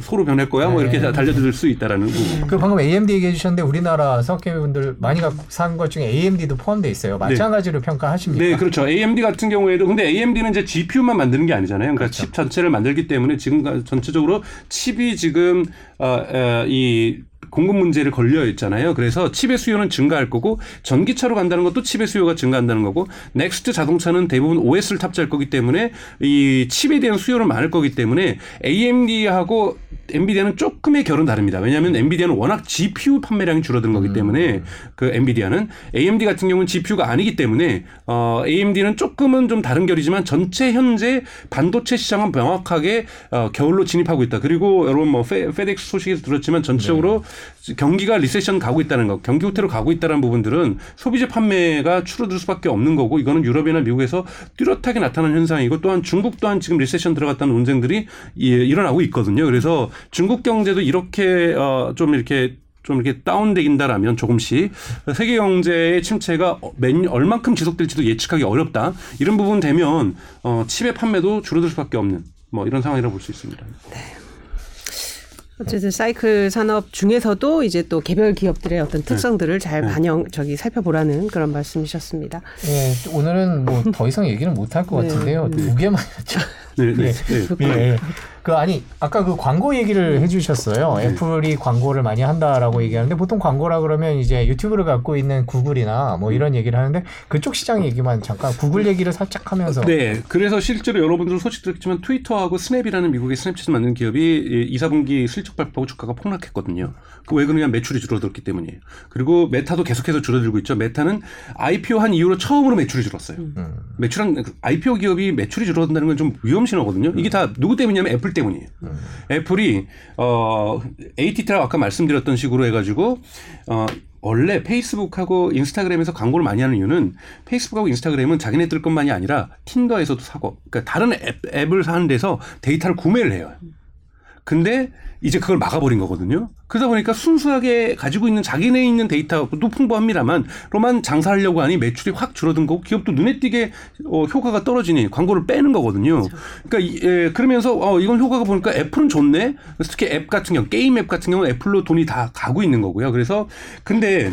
소로 변할 거야 뭐 이렇게 네. 달려들 수 있다라는 부분. 그 방금 AMD 얘기해 주셨는데 우리나라 사업계분들 많이 산 것 중에 AMD도 포함되어 있어요. 마찬가지로 평가하십니까? 네, 그렇죠. AMD 같은 경우에도 근데 AMD는 이제 GPU만 만드는 게 아니잖아요. 그러니까 그렇죠. 칩 전체를 만들기 때문에 지금 전체적으로 칩이 지금 어, 어, 이 공급 문제를 걸려 있잖아요. 그래서 칩의 수요는 증가할 거고 전기차로 간다는 것도 칩의 수요가 증가한다는 거고 next 자동차는 대부분 OS를 탑재할 거기 때문에 이 칩에 대한 수요는 많을 거기 때문에 AMD하고 엔비디아는 조금의 결은 다릅니다. 왜냐하면 엔비디아는 워낙 GPU 판매량이 줄어든 거기 때문에 그 엔비디아는 AMD 같은 경우는 GPU가 아니기 때문에 어 AMD는 조금은 좀 다른 결이지만 전체 현재 반도체 시장은 명확하게 어 겨울로 진입하고 있다. 그리고 여러분 뭐 페, 페덱스 소식에서 들었지만 전체적으로 경기가 recession 가고 있다는 거, 경기 후퇴로 가고 있다는 부분들은 소비재 판매가 줄어들 수밖에 없는 거고 이거는 유럽이나 미국에서 뚜렷하게 나타난 현상이고 또한 중국 또한 지금 recession 들어갔다는 논쟁들이 예, 일어나고 있거든요. 그래서 중국 경제도 이렇게 어, 좀 이렇게 좀 이렇게 다운되긴다라면 조금씩 세계 경제의 침체가 몇, 얼만큼 지속될지도 예측하기 어렵다. 이런 부분 되면 어, 칩의 판매도 줄어들 수밖에 없는 뭐 이런 상황이라고 볼 수 있습니다. 어쨌든 사이클 산업 중에서도 이제 또 개별 기업들의 네. 어떤 특성들을 잘 반영 저기 살펴보라는 그런 말씀이셨습니다. 예, 오늘은 뭐 더 이상 얘기는 못 할것 네. 같은데요. 두 개만 여쭤. 네, 네. 예. 네. 예. 그 아니 아까 그 광고 얘기를 해주셨어요. 네. 애플이 광고를 많이 한다라고 얘기하는데 보통 광고라 그러면 이제 유튜브를 갖고 있는 구글이나 뭐 이런 얘기를 하는데 그쪽 시장 얘기만 잠깐 구글 얘기를 살짝 하면서 네, 그래서 실제로 여러분들 소식 들었지만 트위터하고 스냅이라는 미국의 스냅챗을 만든 기업이 2, 4분기 실적 발표하고 주가가 폭락했거든요. 그 왜 그러냐 매출이 줄어들었기 때문이에요. 그리고 메타도 계속해서 줄어들고 있죠. 메타는 IPO 한 이후로 처음으로 매출이 줄었어요. 음. 매출한 IPO 기업이 매출이 줄어든다는 건 좀 위험 신호거든요. 이게 다 누구 때문이냐면 애플 때문이에요. 애플이 어 ATT라고 아까 말씀드렸던 식으로 해가지고 어 원래 페이스북하고 인스타그램에서 광고를 많이 하는 이유는 페이스북하고 인스타그램은 자기네들 것만이 아니라 틴더에서도 사고, 그러니까 다른 앱, 앱을 사는 데서 데이터를 구매를 해요. 근데 이제 그걸 막아버린 거거든요. 그러다 보니까 순수하게 가지고 있는 자기네 있는 데이터도 풍부합니다만 로만 장사하려고 하니 매출이 확 줄어든 거고 기업도 눈에 띄게 어, 효과가 떨어지니 광고를 빼는 거거든요. 그러니까 이, 예, 그러면서 어, 이건 효과가 보니까 애플은 좋네. 특히 앱 같은 경우 게임 앱 같은 경우는 애플로 돈이 다 가고 있는 거고요. 그래서 근데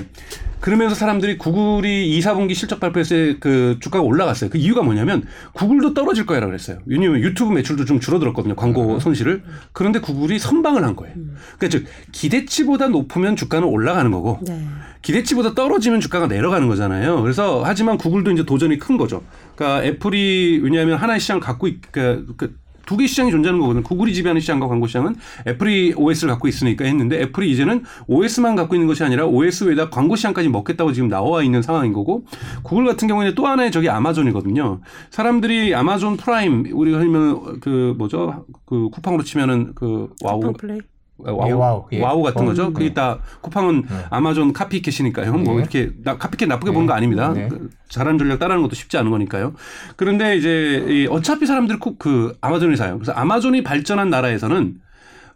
그러면서 사람들이 구글이 2, 4분기 실적 발표했을 때 그 주가가 올라갔어요. 그 이유가 뭐냐면 구글도 떨어질 거라고 그랬어요. 왜냐면 유튜브 매출도 좀 줄어들었거든요. 광고 손실을. 그런데 구글이 선방을 한 거예요. 그러니까 즉 기대치보다 높으면 주가는 올라가는 거고 네. 기대치보다 떨어지면 주가가 내려가는 거잖아요. 그래서 하지만 구글도 이제 도전이 큰 거죠. 그러니까 애플이 왜냐하면 하나의 시장 갖고 있, 그, 그, 두 개 시장이 존재하는 거거든요. 구글이 지배하는 시장과 광고 시장은 애플이 OS를 갖고 있으니까 했는데 애플이 이제는 OS만 갖고 있는 것이 아니라 OS 외에다 광고 시장까지 먹겠다고 지금 나와 있는 상황인 거고 구글 같은 경우에는 또 하나의 저기 아마존이거든요. 사람들이 아마존 프라임 우리가 하면 그 뭐죠? 그 쿠팡으로 치면은 그 와우 쿠팡 플레이. 예, 와우, 예. 와우 같은 어, 거죠. 네. 그게 다 쿠팡은 아마존 copycat이니까요. 뭐 네. 이렇게 나, copycat 나쁘게 보는 거 아닙니다. 네. 그 잘하는 전략 따라하는 것도 쉽지 않은 거니까요. 그런데 이제 이 어차피 사람들이 꼭그 아마존을 사요. 그래서 아마존이 발전한 나라에서는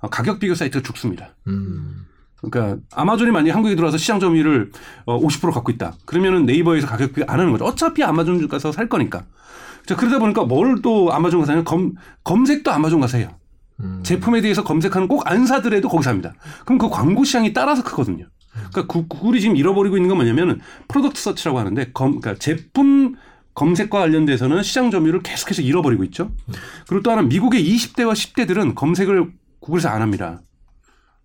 어, 가격 비교 사이트가 죽습니다. 음. 그러니까 아마존이 만약 한국에 들어와서 시장 점유율을 어, 50% 갖고 있다. 그러면은 네이버에서 가격 비교 안 하는 거죠. 어차피 아마존 가서 살 거니까. 자, 그러다 보니까 뭘 또 아마존 가서 하냐? 검, 검색도 아마존 가서 해요. 음. 제품에 대해서 검색하는 꼭안 사더라도 거기 삽니다. 그럼 그 광고 시장이 따라서 크거든요. 그러니까 구- 구글이 지금 잃어버리고 있는 건 뭐냐면은 product search라고 하는데 검, 그러니까 제품 검색과 관련돼서는 시장 점유율을 계속해서 잃어버리고 있죠. 그리고 또 하나 미국의 20대와 10대들은 검색을 구글에서 안 합니다.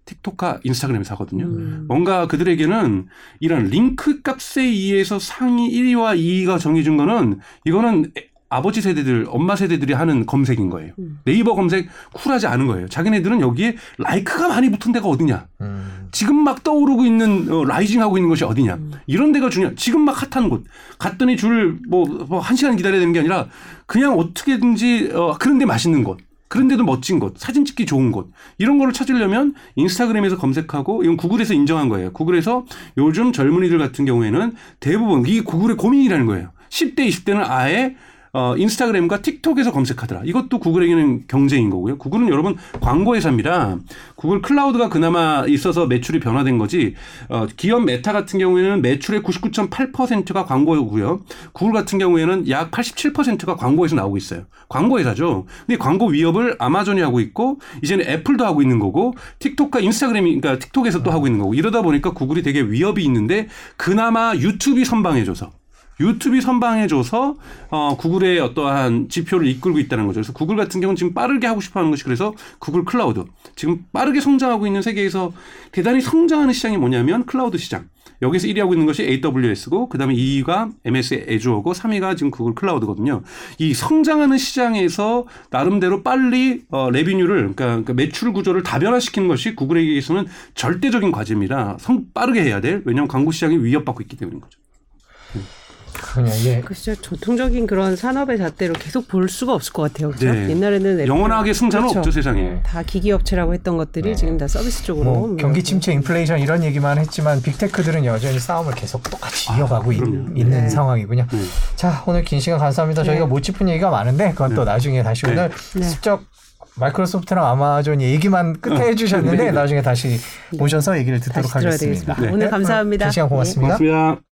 틱톡과 인스타그램에서 하거든요. 음. 뭔가 그들에게는 이런 링크 값에 의해서 상위 1위와 2위가 정해준 거는 이거는 에- 아버지 세대들, 엄마 세대들이 하는 검색인 거예요. 음. 네이버 검색 쿨하지 않은 거예요. 자기네들은 여기에 like가 많이 붙은 데가 어디냐. 음. 지금 막 떠오르고 있는 어, rising 하고 있는 것이 어디냐. 이런 데가 중요. 지금 막 핫한 곳. 갔더니 줄뭐한 시간 기다려야 되는 게 아니라 그냥 어떻게든지 어, 그런데 맛있는 곳. 그런데도 멋진 곳, 사진 찍기 좋은 곳 이런 거를 찾으려면 인스타그램에서 검색하고 이건 구글에서 인정한 거예요. 구글에서 요즘 젊은이들 같은 경우에는 대부분 이 구글의 고민이라는 거예요. 10대, 20대는 아예 어, 인스타그램과 틱톡에서 검색하더라. 이것도 구글에게는 경쟁인 거고요. 구글은 여러분 광고 회사입니다. 구글 클라우드가 그나마 있어서 매출이 변화된 거지. 어, 기업 메타 같은 경우에는 매출의 99.8%가 광고고요. 구글 같은 경우에는 약 87%가 광고에서 나오고 있어요. 광고 회사죠. 근데 광고 위협을 아마존이 하고 있고 이제는 애플도 하고 있는 거고 틱톡과 인스타그램이 그러니까 틱톡에서 또 하고 있는 거고 이러다 보니까 구글이 되게 위협이 있는데 그나마 유튜브이 선방해줘서 유튜브이 선방해줘서 어, 구글의 어떠한 지표를 이끌고 있다는 거죠. 그래서 구글 같은 경우는 지금 빠르게 하고 싶어 하는 것이 그래서 구글 클라우드 지금 빠르게 성장하고 있는 세계에서 대단히 성장하는 시장이 뭐냐면 클라우드 시장. 여기서 1위 하고 있는 것이 AWS고 그다음에 2위가 MS Azure고 3위가 지금 구글 클라우드거든요. 이 성장하는 시장에서 나름대로 빨리 어, revenue를 그러니까, 그러니까 매출 구조를 다변화시키는 것이 구글에게서는 절대적인 과제입니다. 성 빠르게 해야 될 왜냐하면 광고 시장이 위협받고 있기 때문인 거죠. 그냥 이게 그 진짜 전통적인 그런 산업의 잣대로 계속 볼 수가 없을 것 같아요. 그렇죠? 네. 옛날에는 애플- 영원하게 승자는 그렇죠. 없죠 세상에. 다 기기 업체라고 했던 것들이 지금 다 서비스 쪽으로 뭐. 경기 침체, 인플레이션 이런 얘기만 했지만 빅테크들은 여전히 싸움을 계속 똑같이 이어가고 있. 는 네. 상황이군요. 네. 자, 오늘 긴 시간 감사합니다. 네. 저희가 못 짚은 얘기가 많은데 그건 또 네. 나중에 다시 네. 오늘 네. 슬쩍 마이크로소프트랑 아마존 얘기만 끝에 어. 해주셨는데 네. 나중에 다시 모셔서 얘기를 듣도록 하겠습니다. 되겠습니다. 오늘 감사합니다. 긴 시간 고맙습니다. 고맙습니다.